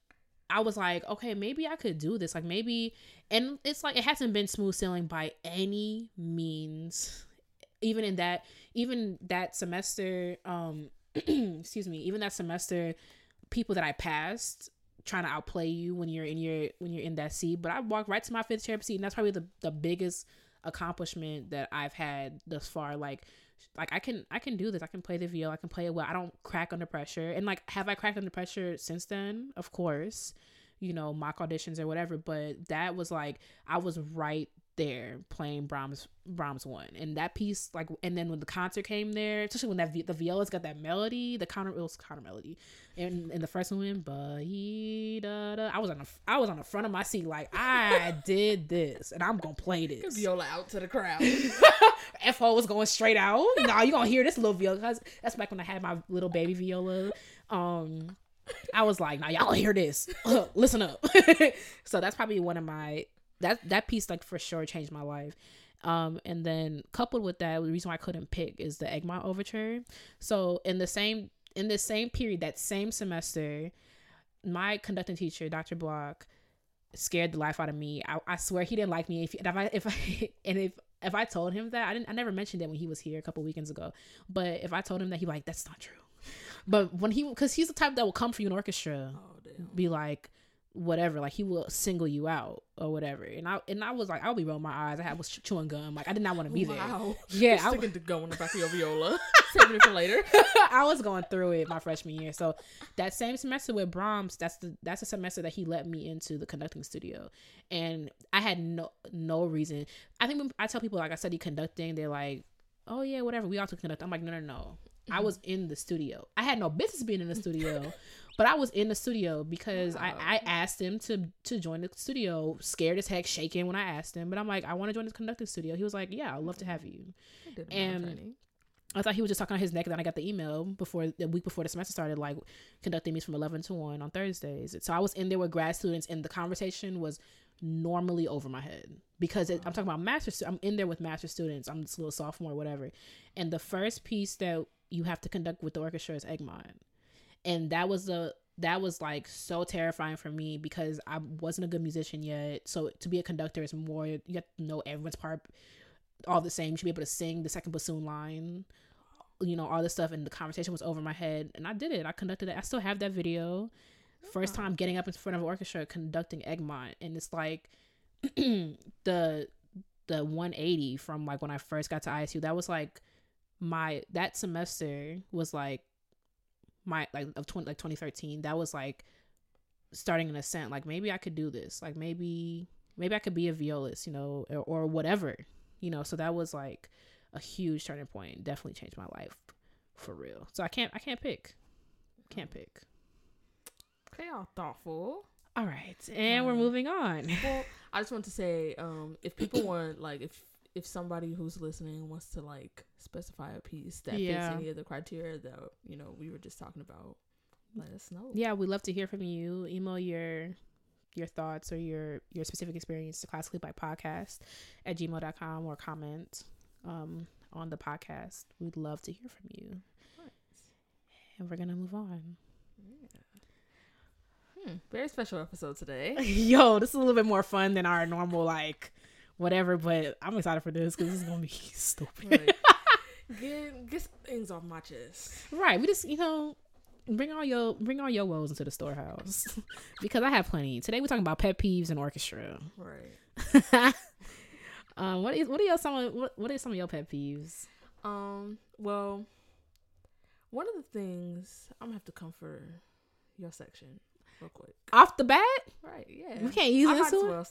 I was like, okay, maybe I could do this. Like maybe, and it's like it hasn't been smooth sailing by any means. Even in that, even that semester, um, excuse me, even that semester, people that I passed trying to outplay you when you're in your when you're in that seat. But I walked right to my fifth chair seat, and that's probably the the biggest accomplishment that I've had thus far. Like like I can I can do this. I can play the viola. I can play it well. I don't crack under pressure. And like have I cracked under pressure since then? Of course. You know, mock auditions or whatever, but that was like I was right there playing Brahms Brahms one, and that piece like, and then when the concert came there, especially when that the viola's got that melody, the counter it was counter melody, and in the first one, but I was on the I was on the front of my seat like I did this, and I'm gonna play this viola out to the crowd. FO was going straight out. nah, you gonna hear this little viola because that's back when I had my little baby viola. Um, I was like, now nah, y'all hear this. Listen up. so that's probably one of my that that piece like for sure changed my life. Um, and then coupled with that, the reason why I couldn't pick is the Egmont Overture. So in the same in the same period, that same semester, my conducting teacher, Dr. Block, scared the life out of me. I, I swear he didn't like me. If, if I if I and if if I told him that I didn't I never mentioned it when he was here a couple weekends ago. But if I told him that he like that's not true. But when he because he's the type that will come for you in orchestra, oh, be like, whatever like he will single you out or whatever. And i and i was like i'll be rolling my eyes. I had was chewing gum. Like i did not want to be wow. there yeah i was to go in the back of your viola. Saving it for later. I was going through it my freshman year. So that same semester with brahms that's the that's the semester that he let me into the conducting studio. And i had no no reason. I think when i tell people like i study conducting they're like oh yeah whatever. We all took conduct. I'm like no no no. I mm-hmm. was in the studio. I had no business being in the studio, but I was in the studio because I, I asked him to to join the studio, scared as heck, shaking when I asked him. But I'm like, I want to join the conducting studio. He was like, Yeah, I'd love to have you. And I thought he was just talking on his neck. And then I got the email before the week before the semester started, like conducting meetings from 11 to 1 on Thursdays. So I was in there with grad students, and the conversation was normally over my head because it, I'm talking about master. I'm in there with master students. I'm just a little sophomore, whatever. And the first piece that you have to conduct with the orchestra is Egmont and that was a that was like so terrifying for me because I wasn't a good musician yet. So to be a conductor is more you have to know everyone's part all the same. You should be able to sing the second bassoon line you know all this stuff and the conversation was over my head and i did it i conducted it i still have that video first time oh. getting up in front of an orchestra conducting egmont and it's like the the 180 from like when i first got to isu that was like my that semester was like my like of 20 like 2013 that was like starting an ascent like maybe i could do this like maybe maybe i could be a violist you know or, or whatever you know? So that was like a huge turning point definitely changed my life for real. So i can't i can't pick. Can't pick. Okay, all thoughtful. all right and we're Um, moving on. Well, I just want to say, um, if people want like if if somebody who's listening wants to like specify a piece that Yeah. fits any of the criteria that you know we were just talking about, let us know. yeah we'd love to hear from you email your your thoughts or your your specific experience to classically by podcast at gmail.com or comment um on the podcast we'd love to hear from you and we're gonna move on Hmm, very special episode today. yo this is a little bit more fun than our normal like whatever but i'm excited for this because this is gonna be stupid Right. Get get things off my chest. right we just you know bring all your bring all your woes into the storehouse because i have plenty today we're talking about pet peeves and orchestra Right. um, what is what are your some of, what what are some of your pet peeves? Um. Well, one of the things I'm gonna have to come for your section real quick. Off the bat, Right. Yeah. we can't use I this. one. well.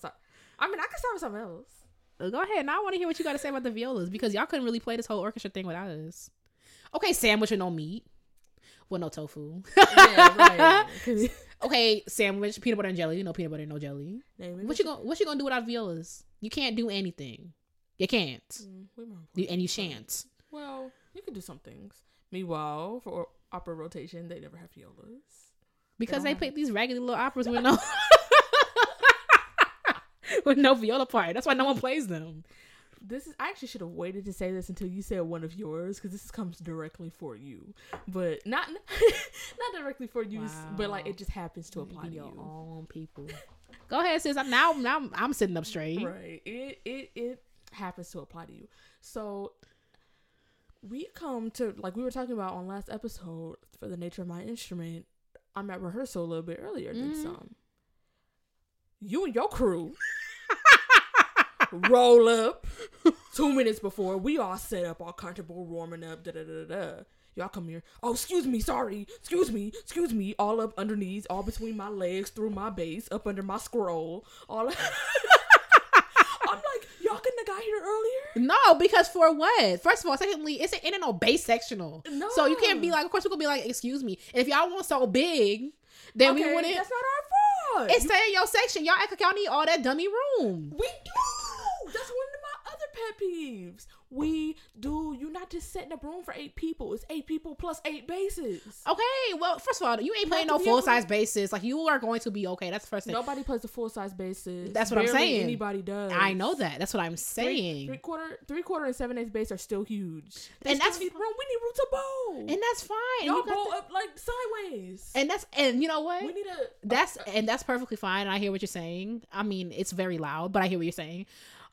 I mean, I can start with something else. Go ahead. Now I want to hear what you got to say about the violas because y'all couldn't really play this whole orchestra thing without us. Okay, sandwich with no meat, with no tofu. yeah. Right. okay, sandwich, peanut butter and jelly. No peanut butter, no jelly. What you gonna What you gonna do without violas? You can't do anything. You can't, Mm, You- and you shan't. Well, you can do some things. Meanwhile, for opera rotation, they never have violas. because they have pick these raggedy little operas with no with no viola part. That's why no one plays them. This is. I actually should have waited to say this until you said one of yours because this comes directly for you, but not not directly for you. s- But like it just happens to apply to your you. own people. Go ahead, sis. I'm now now I'm, I'm sitting up straight. Right. It it it happens to apply to you. So we come to like we were talking about on last episode for the nature of my instrument. I'm at rehearsal a little bit earlier than Mhm. some. You and your crew roll up two minutes before we all set up, all comfortable, warming up. Da da da da. Y'all come here. Oh, excuse me, sorry. Excuse me, excuse me. All up underneath, all between my legs, through my bass, up under my scroll. All. I'm like, y'all couldn't have got here earlier. No, because for what? First of all, secondly, it's an in and no bass sectional. No. So you can't be like, of course we're gonna be like, excuse me. And if y'all want so big, then we Okay, wouldn't. That's not our fault. It's stay in your section. Y'all act like y'all need all that dummy room. We do. That's one of my other pet peeves. We do. You're not just setting up room for eight people. It's eight people plus eight basses. Okay, well, first of all, you ain't playing no to be able full size basses. Like you are going to be okay. That's the first thing. Nobody plays the full size basses. That's what I'm saying. Anybody does. I know that. That's what I'm saying. three quarter, three quarter, and seven eighths bass are still huge. And that's room. We need room to bowl. and that's fine. Y'all bowl the- up like sideways. and that's and you know what? we need a. That's and that's perfectly fine. I hear what you're saying. I mean, it's very loud, but I hear what you're saying.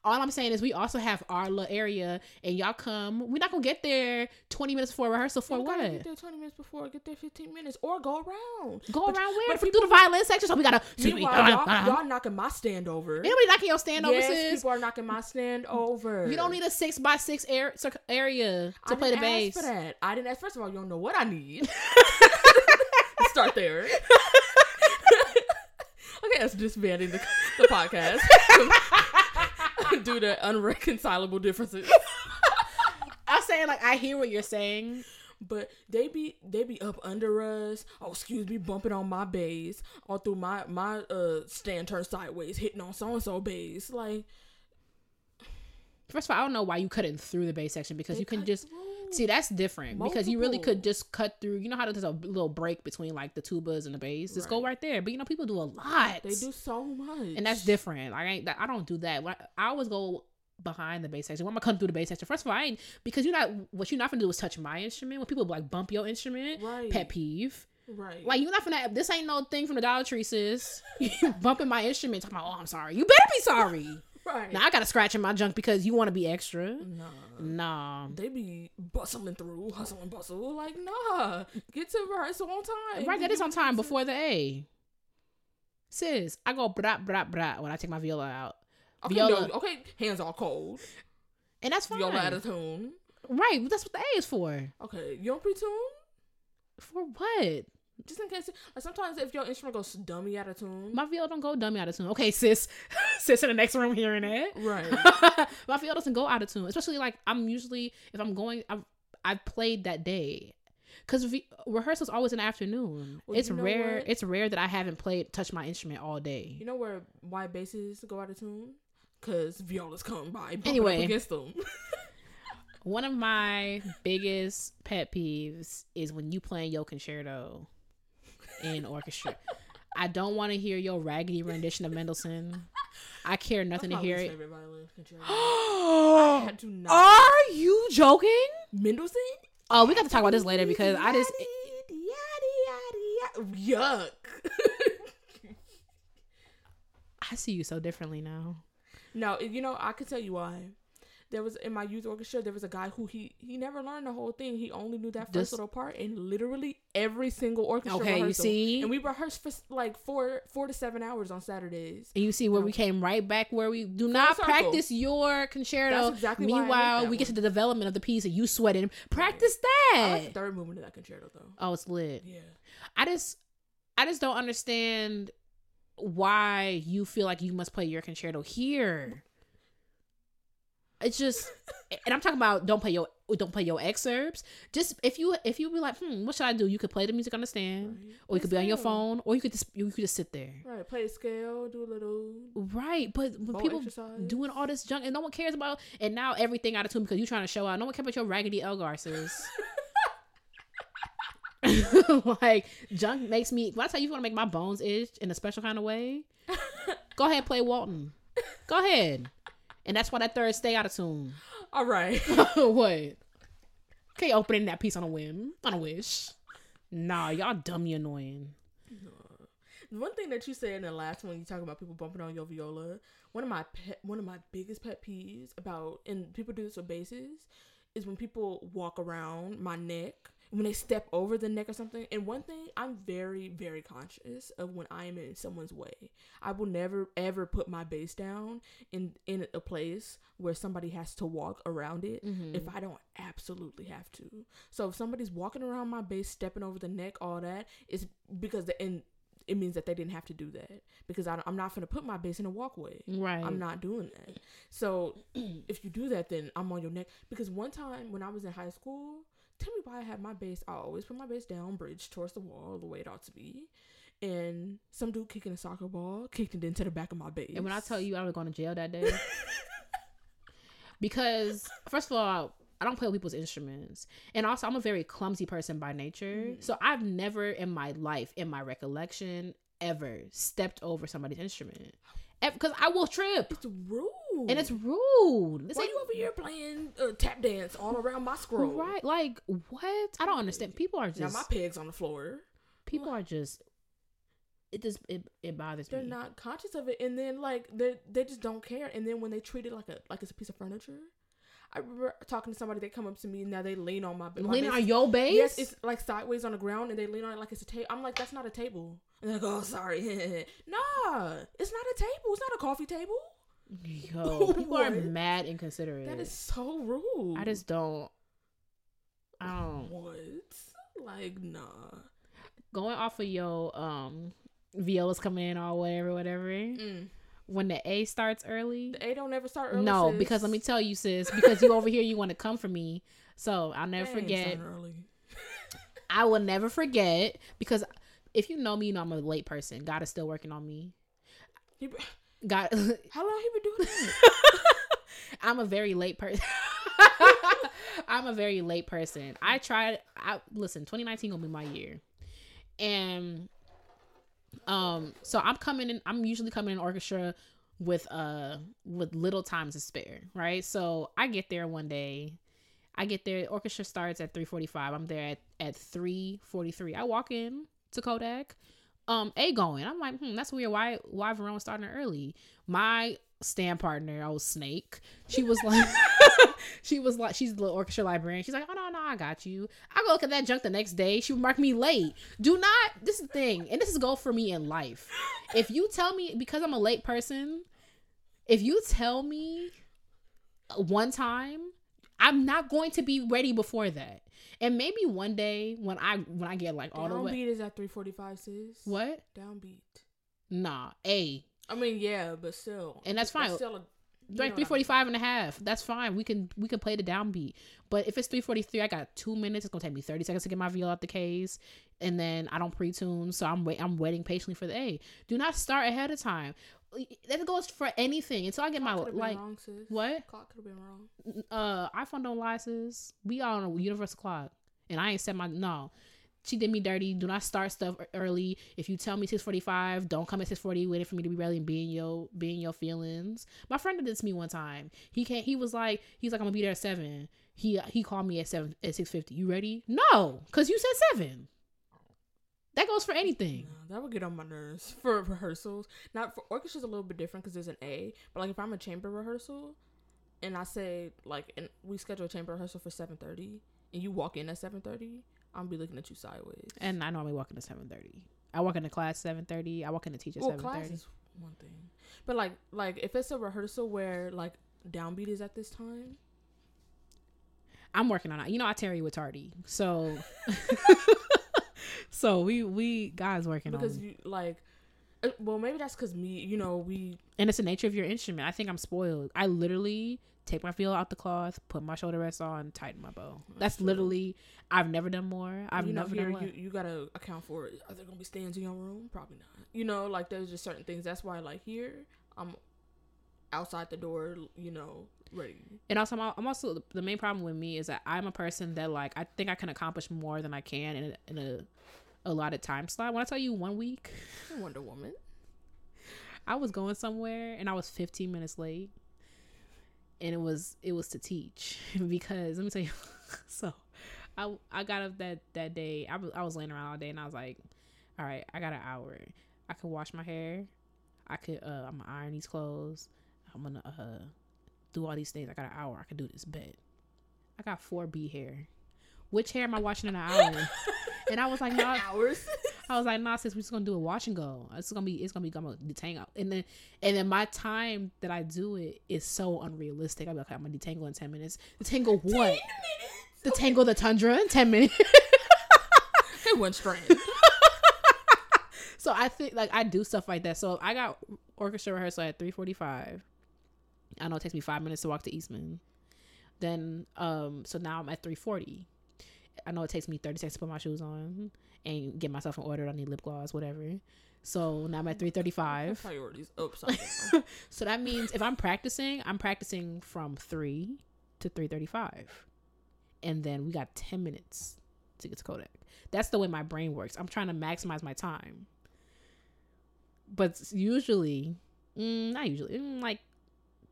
All I'm saying is we also have our little area, and y'all come. We're not gonna get there 20 minutes before rehearsal for what? Get there 20 minutes before. Get there 15 minutes, or go around. Go But- around where? but If we people- do the violin section, so we gotta. Meanwhile, y'all, uh-huh. y'all knocking my stand over. Anybody knocking your stand over, yes, sis? people are knocking my stand over. You don't need a six by six air, circ- area I to play the bass. for that. I didn't ask. First of all, you don't know what I need. Start there. okay, that's disbanding the, the podcast due to unreconcilable differences. I'm saying like I hear what you're saying. But they be they be up under us. Oh, excuse me, bumping on my bass, all through my my uh stand turn sideways, hitting on so and so bass. Like First of all, I don't know why you couldn't through the bass section because you can just through. See that's different because you really could just cut through. You know how there's a little break between like the tubas and the bass. Just go Right. right there. But you know people do a lot. They do so much, and that's different. Like I ain't, I don't do that. I, I always go behind the bass section. When I'm gonna come through the bass section. First of all, I ain't because you're not. What you're not gonna do is touch my instrument. When people like bump your instrument, Right. pet peeve. Right. Like you're not gonna. This ain't no thing from the Dollar Tree, sis. You bumping my instrument, talking about. Oh, I'm sorry. You better be sorry. Right. Now I got to scratch in my junk because you want to be extra. Nah. Nah. They be bustling through, hustle and bustle. Like, nah. Get to rehearsal on time. Right, that is on time before the A. Sis, I go brat brat brat when I take my viola out, Okay, viola- no, okay, hands all cold. and that's fine. Viola out of tune. Right, that's what the A is for. Okay, you don't pre-tune? For what? Just in case. Like sometimes if your instrument goes dummy out of tune. My viola don't go dummy out of tune. Okay, sis, sis in the next room hearing it. right. my viola doesn't go out of tune, especially like I'm usually if I'm going, I've I've played that day. Cause v- rehearsal's always in the afternoon. Well, it's you know rare. what? It's rare that I haven't played touch my instrument all day. You know where why basses go out of tune? Cause violas come by Anyway. against them. One of my biggest pet peeves is when you playing your concerto in orchestra. I don't want to hear your raggedy rendition of Mendelssohn. I care nothing to hear it. favorite violin concerto. I Are had to you joking? Mendelssohn? Oh, we got to talk about this later because I just yuck. I see you so differently now. no, you know I can tell you why. There was in my youth orchestra. There was a guy who he he never learned the whole thing. He only knew that first little part, and literally every single orchestra. Okay, you see? and we rehearsed for like four four to seven hours on Saturdays. And you see where we came right back where we do not circle. practice your concerto. That's exactly why I hate Meanwhile, we get to the development of the piece and you sweat sweating. Practice I that. like the third movement of that concerto though. oh, it's lit. Yeah. I just I just don't understand why you feel like you must play your concerto here. It's just and I'm talking about don't play your don't play your excerpts. Just if you if you be like, hmm, what should I do? You could play the music on the stand, Right. or you could be on your phone, or you could just you could just sit there. Right. Play a scale. Do a little. Right, but when people exercise. doing all this junk and no one cares about, and now everything out of tune because you're trying to show out. No one cares about your raggedy Elgar, sis. like junk makes me. When I tell you, you want to make my bones itch in a special kind of way, go ahead play Walton. Go ahead, and that's why that third stay out of tune. All right. what? Okay, opening that piece on a whim, on a wish. Nah, y'all dummy annoying. One thing that you said in the last one, you talk about people bumping on your viola. One of my pet, one of my biggest pet peeves about, and people do this with basses, is when people walk around my neck when they step over the neck or something. And one thing, I'm very, very conscious of when I am in someone's way. I will never ever put my bass down in in a place where somebody has to walk around it mm-hmm. if I don't absolutely have to. So if somebody's walking around my bass, stepping over the neck, all that, it's because the and it means that they didn't have to do that because I, am not going to put my bass in a walkway. Right. I'm not doing that. So if you do that, then I'm on your neck. Because one time when I was in high school, tell me why I have my bass. I always put my bass down, bridge towards the wall, the way it ought to be. And some dude kicking a soccer ball kicked it into the back of my bass. And when I tell you I was going to jail that day, because first of all, I don't play with people's instruments, and also I'm a very clumsy person by nature. Mm-hmm. So I've never in my life, in my recollection, ever stepped over somebody's instrument, because I will trip, it's rude, and it's rude. This why ain't you over here playing uh, tap dance all around my scroll? right. Like what? I don't understand. People are just. Now my pegs on the floor. people are just. It just it, it bothers me. They're not conscious of it, and then like they they just don't care. And then when they treat it like a like it's a piece of furniture, I remember talking to somebody. They come up to me and now they lean on my Leaning on your bass. Yes, it's like sideways on the ground, and they lean on it like it's a table. I'm like, that's not a table. And they're like, oh, sorry. nah, it's not a table. It's not a coffee table. Yo, people are mad inconsiderate. That is so rude. I just don't. I don't. what? Like, nah. Going off of yo, um violas coming in all whatever, whatever. Mm. When the A starts early, The A don't ever start early. no, sis. because let me tell you, sis, because you over here, you want to come for me. So I'll never ain't forget. early. I will never forget because if you know me, you know I'm a late person. God is still working on me. God, How long he been doing that? I'm a very late person. I'm a very late person. I tried. I listen. 2019 gonna be my year, and um, so I'm coming in. I'm usually coming in orchestra with uh with little time to spare, right? So I get there one day. I get there. Orchestra starts at 3:45. I'm there at at 3:43. I walk in to Kodak. Um, A going. I'm like, hmm, that's weird. Why why Verone starting early? My stand partner, old Snake. She was like, she was like, she's the orchestra librarian. She's like, oh no, no, I got you. I go look at that junk the next day. She would mark me late. Do not. This is the thing, and this is goal for me in life. If you tell me because I'm a late person, if you tell me one time, I'm not going to be ready before that. And maybe one day when I when I get like all the way Downbeat is at three forty five, sis. what? Downbeat. Nah, a I mean, yeah, but still, And that's fine. still a, like know three what I forty five and a half. That's fine. We can we can play the downbeat. But if it's three forty three, I got two minutes. It's gonna take me thirty seconds to get my VO out the case, and then I don't pre tune, so I'm wait I'm waiting patiently for the A. Do not start ahead of time. That goes for anything until I get my Clock could've been like wrong, what Clock could have been wrong. uh iPhone don't lie, sis. We are on a universal clock, and I ain't set my no. She did me dirty. Do not start stuff early. If you tell me six forty five, don't come at six forty waiting for me to be ready and be in your be in your feelings. My friend did this to me one time. He can't. He was like, he's like, I'm gonna be there at seven. He he called me at seven at six fifty. You ready? No, cause you said seven. That goes for anything. No, that would get on my nerves for rehearsals. Not for orchestra's a little bit different because there's an A. But like if I'm a chamber rehearsal, and I say like, and we schedule a chamber rehearsal for seven thirty, and you walk in at seven thirty, I'm gonna be looking at you sideways. And I normally walk in at seven thirty. I walk into class seven thirty. I walk in to teach at well, seven class thirty. is one thing, but like like if it's a rehearsal where like downbeat is at this time, I'm working on it. You know, I Terry with tardy, so so we we guys working because on, it. you like. uh, Well, maybe that's because me. You know, we and it's the nature of your instrument. I think I'm spoiled. I literally take my feel out the cloth, put my shoulder rest on, tighten my bow. That's true. literally. I've never done more. I've you know, never here done you, you gotta account for it. Are there gonna be stands in your room? Probably not. You know, like there's just certain things. That's why, like here, I'm outside the door. You know, ready. And also, I'm, al- I'm also the main problem with me is that I'm a person that like I think I can accomplish more than I can in a, in a allotted time slot. When I tell you one week, Wonder Woman. I was going somewhere and I was 15 minutes late, and it was it was to teach because let me tell you. so, I I got up that that day. I was I was laying around all day and I was like, all right, I got an hour. I could wash my hair. I could uh I'm gonna iron these clothes. I'm gonna uh do all these things. I got an hour. I could do this bet. I got four B hair. Which hair am I washing in an hour? and I was like, no, Hours. I was like, nah, sis, we're just gonna do a wash and go. It's gonna be, it's gonna be, gonna detangle. And then, and then my time that I do it is so unrealistic. I'm like, okay, I'm gonna detangle in ten minutes. Detangle what? Detangle the tundra in ten minutes. It went straight. so I think like I do stuff like that. So I got orchestra rehearsal at three forty five. I know it takes me five minutes to walk to Eastman. Then, um, so now I'm at three forty. I know it takes me thirty seconds to put my shoes on and get myself in order. I need lip gloss, whatever. So now I'm at three thirty five. Priorities upside down. So that means if I'm practicing, I'm practicing from three to three thirty-five, and then we got ten minutes to get to Kodak. That's the way my brain works. I'm trying to maximize my time, but usually, mm, not usually, mm, like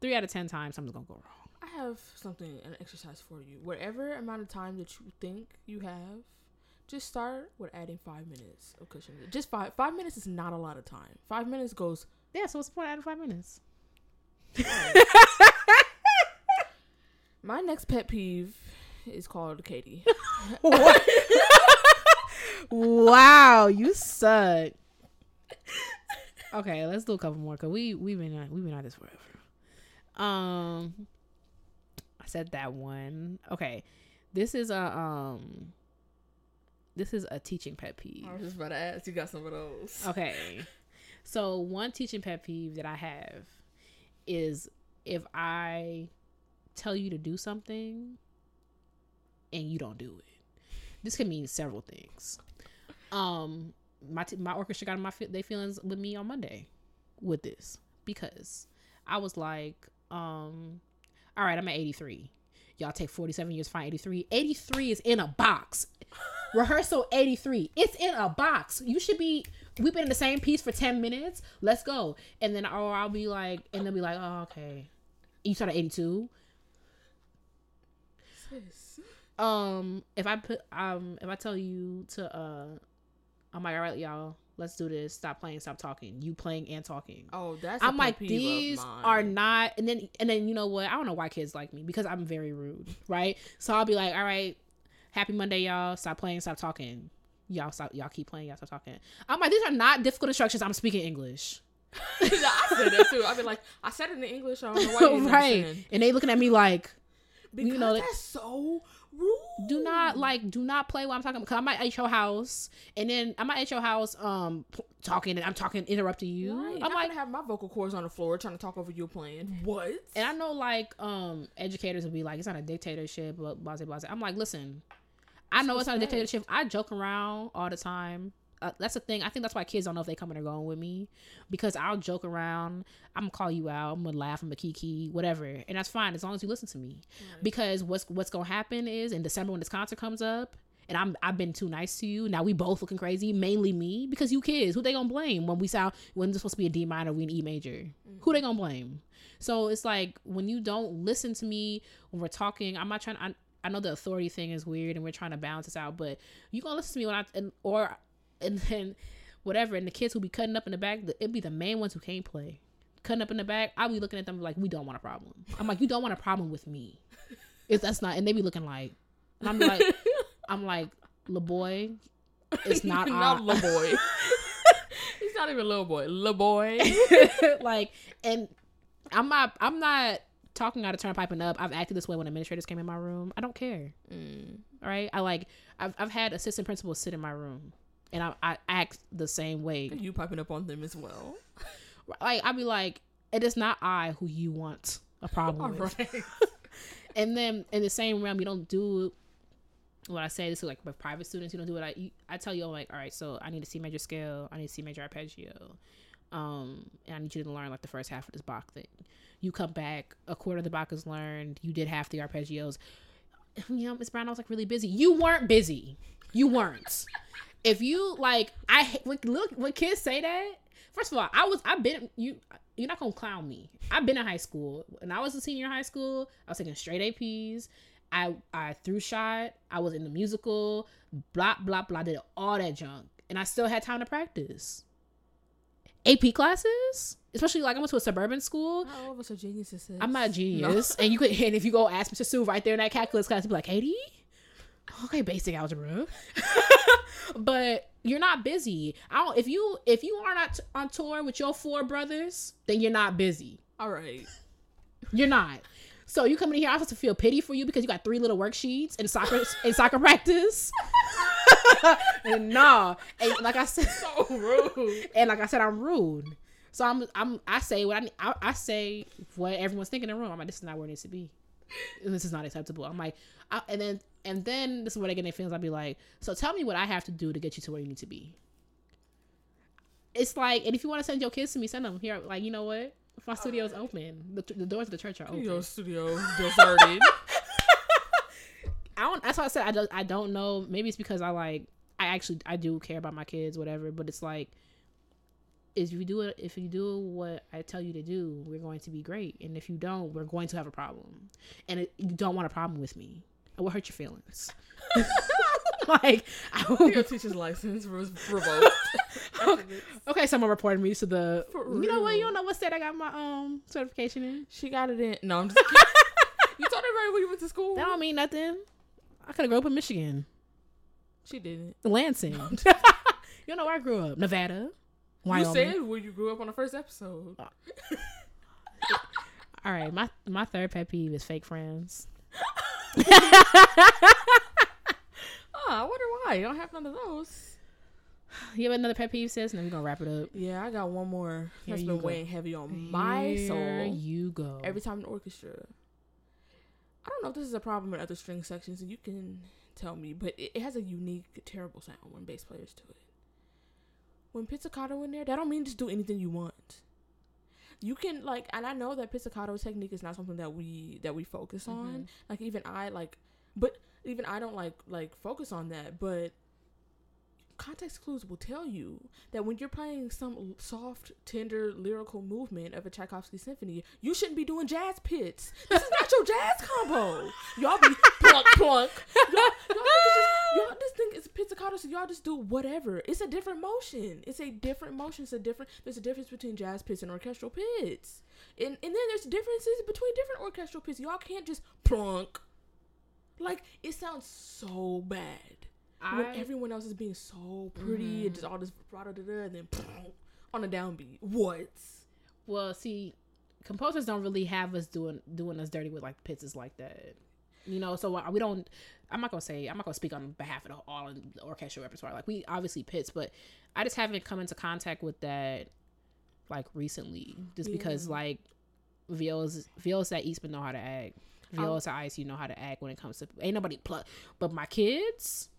three out of ten times something's gonna go wrong. Have something, an exercise for you. Whatever amount of time that you think you have, just start with adding five minutes of cushion. Just five. Five minutes is not a lot of time. Five minutes goes. Yeah. So what's the point of five minutes? My next pet peeve is called Katie. wow, you suck. Okay, let's do a couple more because we we've been at, we've been at this forever. Um, I said that one. Okay, this is a um, this is a teaching pet peeve. I was just about to ask. You got some of those. Okay, so one teaching pet peeve that I have is if I tell you to do something and you don't do it. This can mean several things. Um, my t- my orchestra got in my fe- they feelings with me on Monday with this because I was like, um, all right, I'm at 83. Y'all take 47 years, to find 83. 83 is in a box. Rehearsal 83. It's in a box. You should be. We've been in the same piece for 10 minutes. Let's go. And then, or I'll be like, and they'll be like, oh, okay. You start at 82. Sis. Um, if I put, um, if I tell you to, uh, I'm like, all right, y'all, let's do this. Stop playing. Stop talking. You playing and talking. Oh, that's. I'm a like pet peeve of these are not, and then and then you know what? I don't know why kids like me because I'm very rude, right? So I'll be like, all right, happy Monday, y'all. Stop playing. Stop talking. Y'all stop. Y'all keep playing. Y'all stop talking. I'm like, these are not difficult instructions. I'm speaking English, I said that too. I've been like, I said it in English. I don't know why you right? And they looking at me like, Because know, that's so do not like do not play while I'm talking because I might at your house and then I might at your house um p- talking and I'm talking interrupting you. Right. I'm not like gonna have my vocal cords on the floor trying to talk over you playing. What? and I know like um educators will be like it's not a dictatorship but blah blah. blah. I'm like listen, I know it's not a dictatorship. I joke around all the time. Uh, that's the thing. I think that's why kids don't know if they coming or going with me because I'll joke around. I'm gonna call you out. I'm gonna laugh. I'm gonna kiki, whatever, and that's fine as long as you listen to me. Because what's what's gonna happen is in December when this concert comes up, and I'm I've been too nice to you. Now we both looking crazy, mainly me, because you kids. Who they gonna blame when we sound when it's supposed to be a D minor, we an E major? Who they gonna blame? So it's like when you don't listen to me when we're talking. I'm not trying. I, I know the authority thing is weird, and we're trying to balance this out. But you gonna listen to me when I and or and then whatever. And the kids who be cutting up in the back, it'd be the main ones who can't play. Cutting up in the back, I'll be looking at them like, we don't want a problem. I'm like, you don't want a problem with me. If that's not, and they be looking like, and I'm like, I'm like, little boy, it's not not I." little boy. He's not even little boy. Little boy. like, and I'm not, I'm not talking out of turn piping up. I've acted this way when administrators came in my room. I don't care. Mm. All right, I like, I've, I've had assistant principals sit in my room, and I, I act the same way. And you popping up on them as well. Like, I'd be like, it is not I who you want a problem with. right. And then in the same realm, you don't do what I say. This is like with private students. You don't do what I. You, I tell you, I'm like, all right, so I need to see major scale. I need to see major arpeggio. Um, and I need you to learn like the first half of this Bach thing. You come back, a quarter of the Bach is learned. You did half the arpeggios. You know, Miss Brown, I was like really busy. You weren't busy. You weren't. If you like, I when, look when kids say that. First of all, I was I've been you. You're not gonna clown me. I've been in high school. When I was a senior in high school, I was taking straight APs. I I threw shot. I was in the musical. Blah blah blah. Did all that junk, and I still had time to practice. AP classes, especially like I went to a suburban school. Not all of us are geniuses. I'm not a No. genius, and you could and if you go ask Mr. Sue right there in that calculus class, he'd be like, Katie, okay, basic algebra, but you're not busy. I don't. If you if you are not on tour with your four brothers, then you're not busy. All right. You're not. So you come in here, I'm supposed to feel pity for you because you got three little worksheets in soccer in soccer practice. and nah, and like I said, So rude. and like I said, I'm rude. So I'm I'm I say what I I, I say what everyone's thinking in the room. I'm like, this is not where it needs to be. This is not acceptable. I'm like, I, and then and then this is where I get their feelings. I'll be like, so tell me what I have to do to get you to where you need to be. It's like, and if you want to send your kids to me, send them here. Like, you know what? My studio's open. The, the doors of the church are open. Your studio deserted. I don't. That's why I said I don't. I don't know. Maybe it's because I like. I actually I do care about my kids, whatever. But it's like, if you do it, if you do what I tell you to do, we're going to be great. And if you don't, we're going to have a problem. And it, you don't want a problem with me. I will hurt your feelings. like, I will, Your teacher's license was revoked. okay, someone reported me to the. You know what? You don't know what state I got my um certification in. She got it in. No, I'm just kidding. you told everybody where you went to school. That don't mean nothing. I could have grew up in Michigan. She didn't. Lansing. you know where I grew up? Nevada. Wyoming. You said where you grew up on the first episode. All right, my my third pet peeve is fake friends. Oh, I wonder why. You don't have none of those. You have another pet peeve, sis, and then we're gonna wrap it up. Yeah, I got one more Here that's you been go. weighing heavy on my Here soul. you go. Every time in the orchestra. I don't know if this is a problem in other string sections, and you can tell me, but it, it has a unique, terrible sound when bass players do it. When pizzicato in there, that don't mean just do anything you want. You can like, and I know that pizzicato technique is not something that we that we focus on. Mm-hmm. Like even I like, but even I don't like like focus on that. But context clues will tell you that when you're playing some soft, tender, lyrical movement of a Tchaikovsky symphony, you shouldn't be doing jazz pizz. This is not your jazz combo. Y'all be plunk plunk. Y'all, y'all, just, y'all just think it's pizzicato, so y'all just do whatever. It's a different motion. It's a different motion. It's a different. There's a difference between jazz pizz and orchestral pizz, and and then there's differences between different orchestral pizz. Y'all can't just plunk. Like it sounds so bad when everyone else is being so pretty and just all this vibrato and then on a downbeat. What? well see, composers don't really have us doing doing us dirty with like pizzas like that. You know, so uh, we don't. I'm not gonna say I'm not gonna speak on behalf of the, all of the orchestral repertoire. Like we obviously pizz, but I just haven't come into contact with that like recently, just because like violas violas at Eastman know how to act. Violas at ICU know how to act when it comes to ain't nobody plus. But my kids,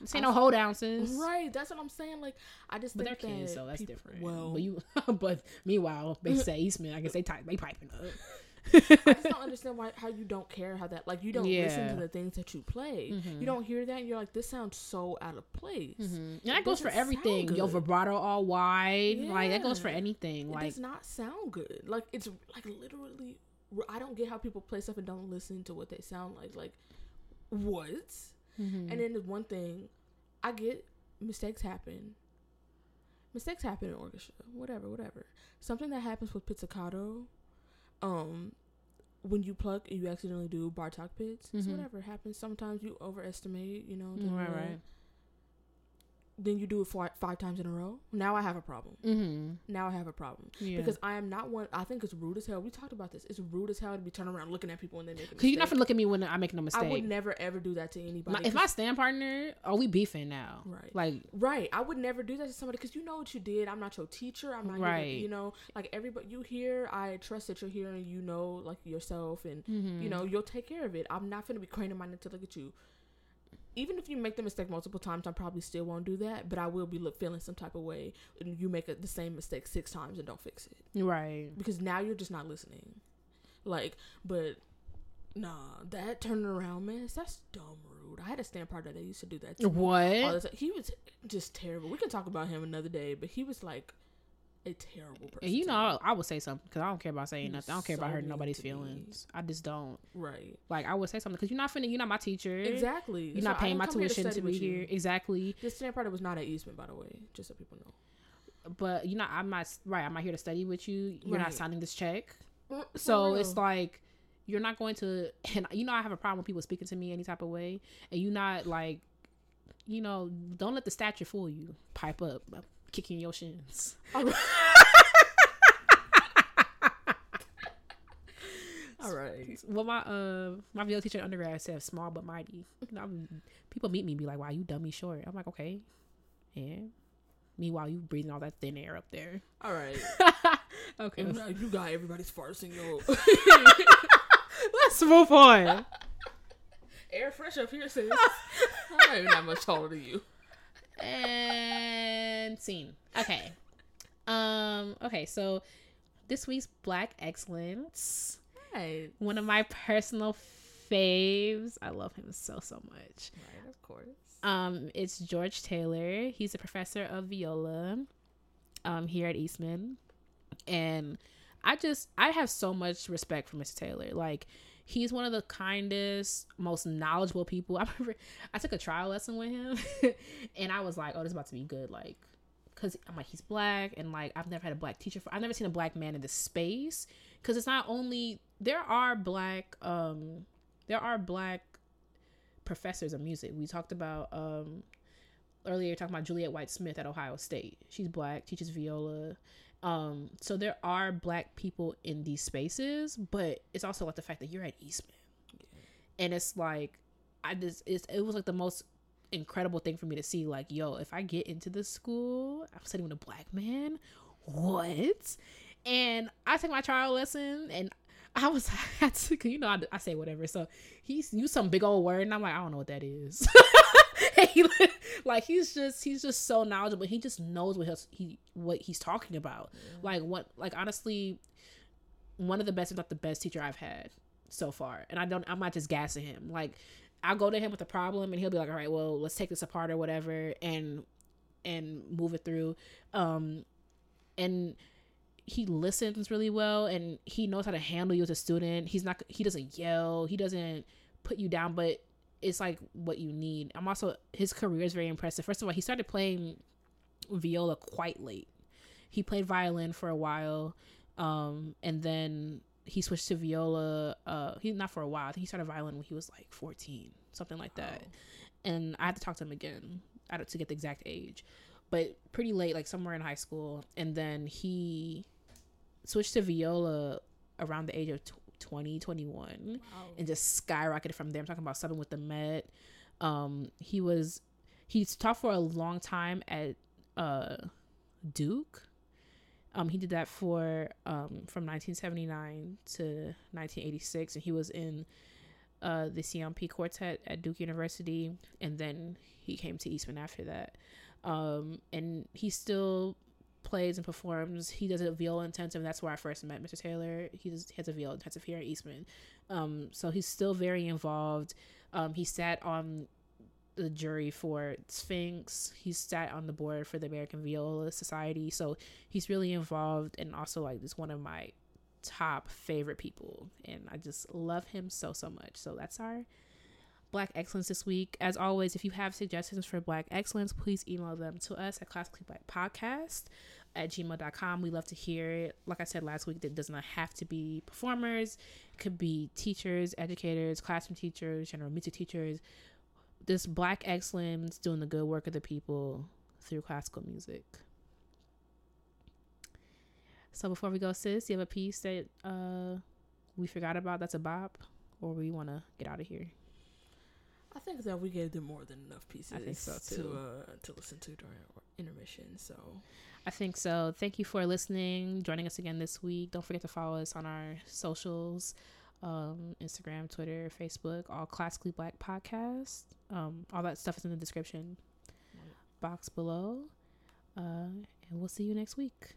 this ain't no hold sis. Right. That's what I'm saying. Like I just But they're think kids, that so that's peop- different. Well, but you, but meanwhile, they say Eastman. I guess they type, they piping up. I just don't understand why how you don't care how that like you don't listen to the things that you play. Mhm. You don't hear that and you're like, this sounds so out of place. Mhm. And It that goes for everything. Your vibrato all wide, like that goes for anything. It Like does not sound good. Like it's like literally. I don't get how people play stuff and don't listen to what they sound like. Like what? Mhm. And then there's one thing, I get mistakes happen. Mistakes happen in orchestra, whatever, whatever. Something that happens with pizzicato, um, when you pluck and you accidentally do Bartók pizz, it's Mhm. whatever happens. Sometimes you overestimate, you know. Mm, right, right. Then you do it five, five times in a row. Now I have a problem. Mm-hmm. Now I have a problem Yeah. because I am not one. I think it's rude as hell. We talked about this. It's rude as hell to be turning around looking at people when they make Cause you're not gonna look at me when I'm making a mistake. I would never ever do that to anybody. My- if my stand partner, are we beefing now? Right. Like, Right. I would never do that to somebody because you know what you did. I'm not your teacher. I'm not Right. you know, like everybody you here. I trust that you're here and you know, like yourself, and mhm. you know you'll take care of it. I'm not gonna be craning my neck to look at you. Even if you make the mistake multiple times, I probably still won't do that. But I will be look, feeling some type of way, and you make a, the same mistake six times and don't fix it right. because now you're just not listening. Like, but nah, that turning around, man, that's dumb rude. I had a stand partner that used to do that. to me all What? He was just terrible. We can talk about him another day, but he was like a terrible person. And you know. I, would say something because I don't care about saying He nothing. I don't care about hurting nobody's to feelings. I just don't. right? Like, I would say something because you're not finna. You're not my teacher. Exactly. You're So not paying my to tuition to study be you. here. Exactly. This partner was not at Eastman, by the way, just so people know. But you know, I'm not right. I'm not here to study with you. You're not signing this check. Mm, So it's like you're not going to. And you know, I have a problem with people speaking to me any type of way, and you're not like, you know, don't let the stature fool you. Pipe up, kicking your shins. All right. All right. Well, my uh, my VO teacher in undergrad said small but mighty. You know, I'm- people meet me and be like, "Wow, you dummy short." I'm like, "Okay," and meanwhile, you breathing all that thin air up there. All right. okay, And you got everybody's farts in let's move on. air fresh up here, sis. I'm not even that much taller than you. And scene. Okay. Um. Okay. So this week's Black Excellence, Right. one of my personal faves. I love him so so much. Right, of course. Um, it's George Taylor. He's a professor of viola, um, here at Eastman, and I just I have so much respect for Mr. Taylor. Like he's one of the kindest, most knowledgeable people. I remember I took a trial lesson with him, and I was like, oh, this is about to be good. Like, cause I'm like he's black, and like I've never had a black teacher. For, I've never seen a black man in this space. Cause it's not only there are black, um, there are black professors of music. We talked about um earlier talking about Juliet White Smith at Ohio State. She's black, teaches viola. Um so there are black people in these spaces, but it's also like the fact that you're at Eastman. And it's like I just it's it was like the most incredible thing for me to see like yo, if I get into this school, I'm studying with a black man. What? And I took my trial lesson and I was I took you know I, I say whatever. So he's used some big old word and I'm like I don't know what that is. Like he's just he's just so knowledgeable. He just knows what he's, he what he's talking about. Like what like honestly, one of the best, if not the best teacher I've had so far. And I don't I'm not just gassing him. Like I'll go to him with a problem and he'll be like, all right, well, let's take this apart or whatever and and move it through. Um and he listens really well and he knows how to handle you as a student. He's not he doesn't yell, he doesn't put you down, but it's like what you need. I'm also his career is very impressive. First of all, he started playing viola quite late. He played violin for a while, um, and then he switched to viola. Uh, he not for a while. I think he started violin when he was like 14, something like that. And I had to talk to him again to get the exact age, but pretty late, like somewhere in high school. And then he switched to viola around the age of tw 20, Wow. and just skyrocketed from there. I'm talking about subbing with the Met. Um, he was he's taught for a long time at uh, Duke. Um, he did that for um, from 1979 to 1986, and he was in uh, the Ciompi quartet at Duke University, and then he came to Eastman after that. Um, and he still plays and performs. He does a viola intensive. That's where I first met Mr. Taylor. He, does, he has a viola intensive here at Eastman. Um, so he's still very involved. Um, he sat on the jury for Sphinx. He sat on the board for the American Viola Society. So he's really involved and also like just one of my top favorite people. And I just love him so so much. So that's our Black Excellence this week. As always, if you have suggestions for Black Excellence, please email them to us at Classically Black Podcast at gmail.com. We love to hear it. Like I said last week, it does not have to be performers. It could be teachers, educators, classroom teachers, general music teachers. This Black Excellence doing the good work of the people through classical music. So before we go, sis, you have a piece that uh we forgot about that's a bop, or we want to get out of here. I think that we gave them more than enough pieces so, to uh, to listen to during our intermission. So I think so. Thank you for listening, joining us again this week. Don't forget to follow us on our socials um, Instagram, Twitter, Facebook, all Classically Black Podcast. Um, all that stuff is in the description box below. Uh, and we'll see you next week.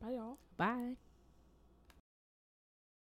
bye, y'all. Bye.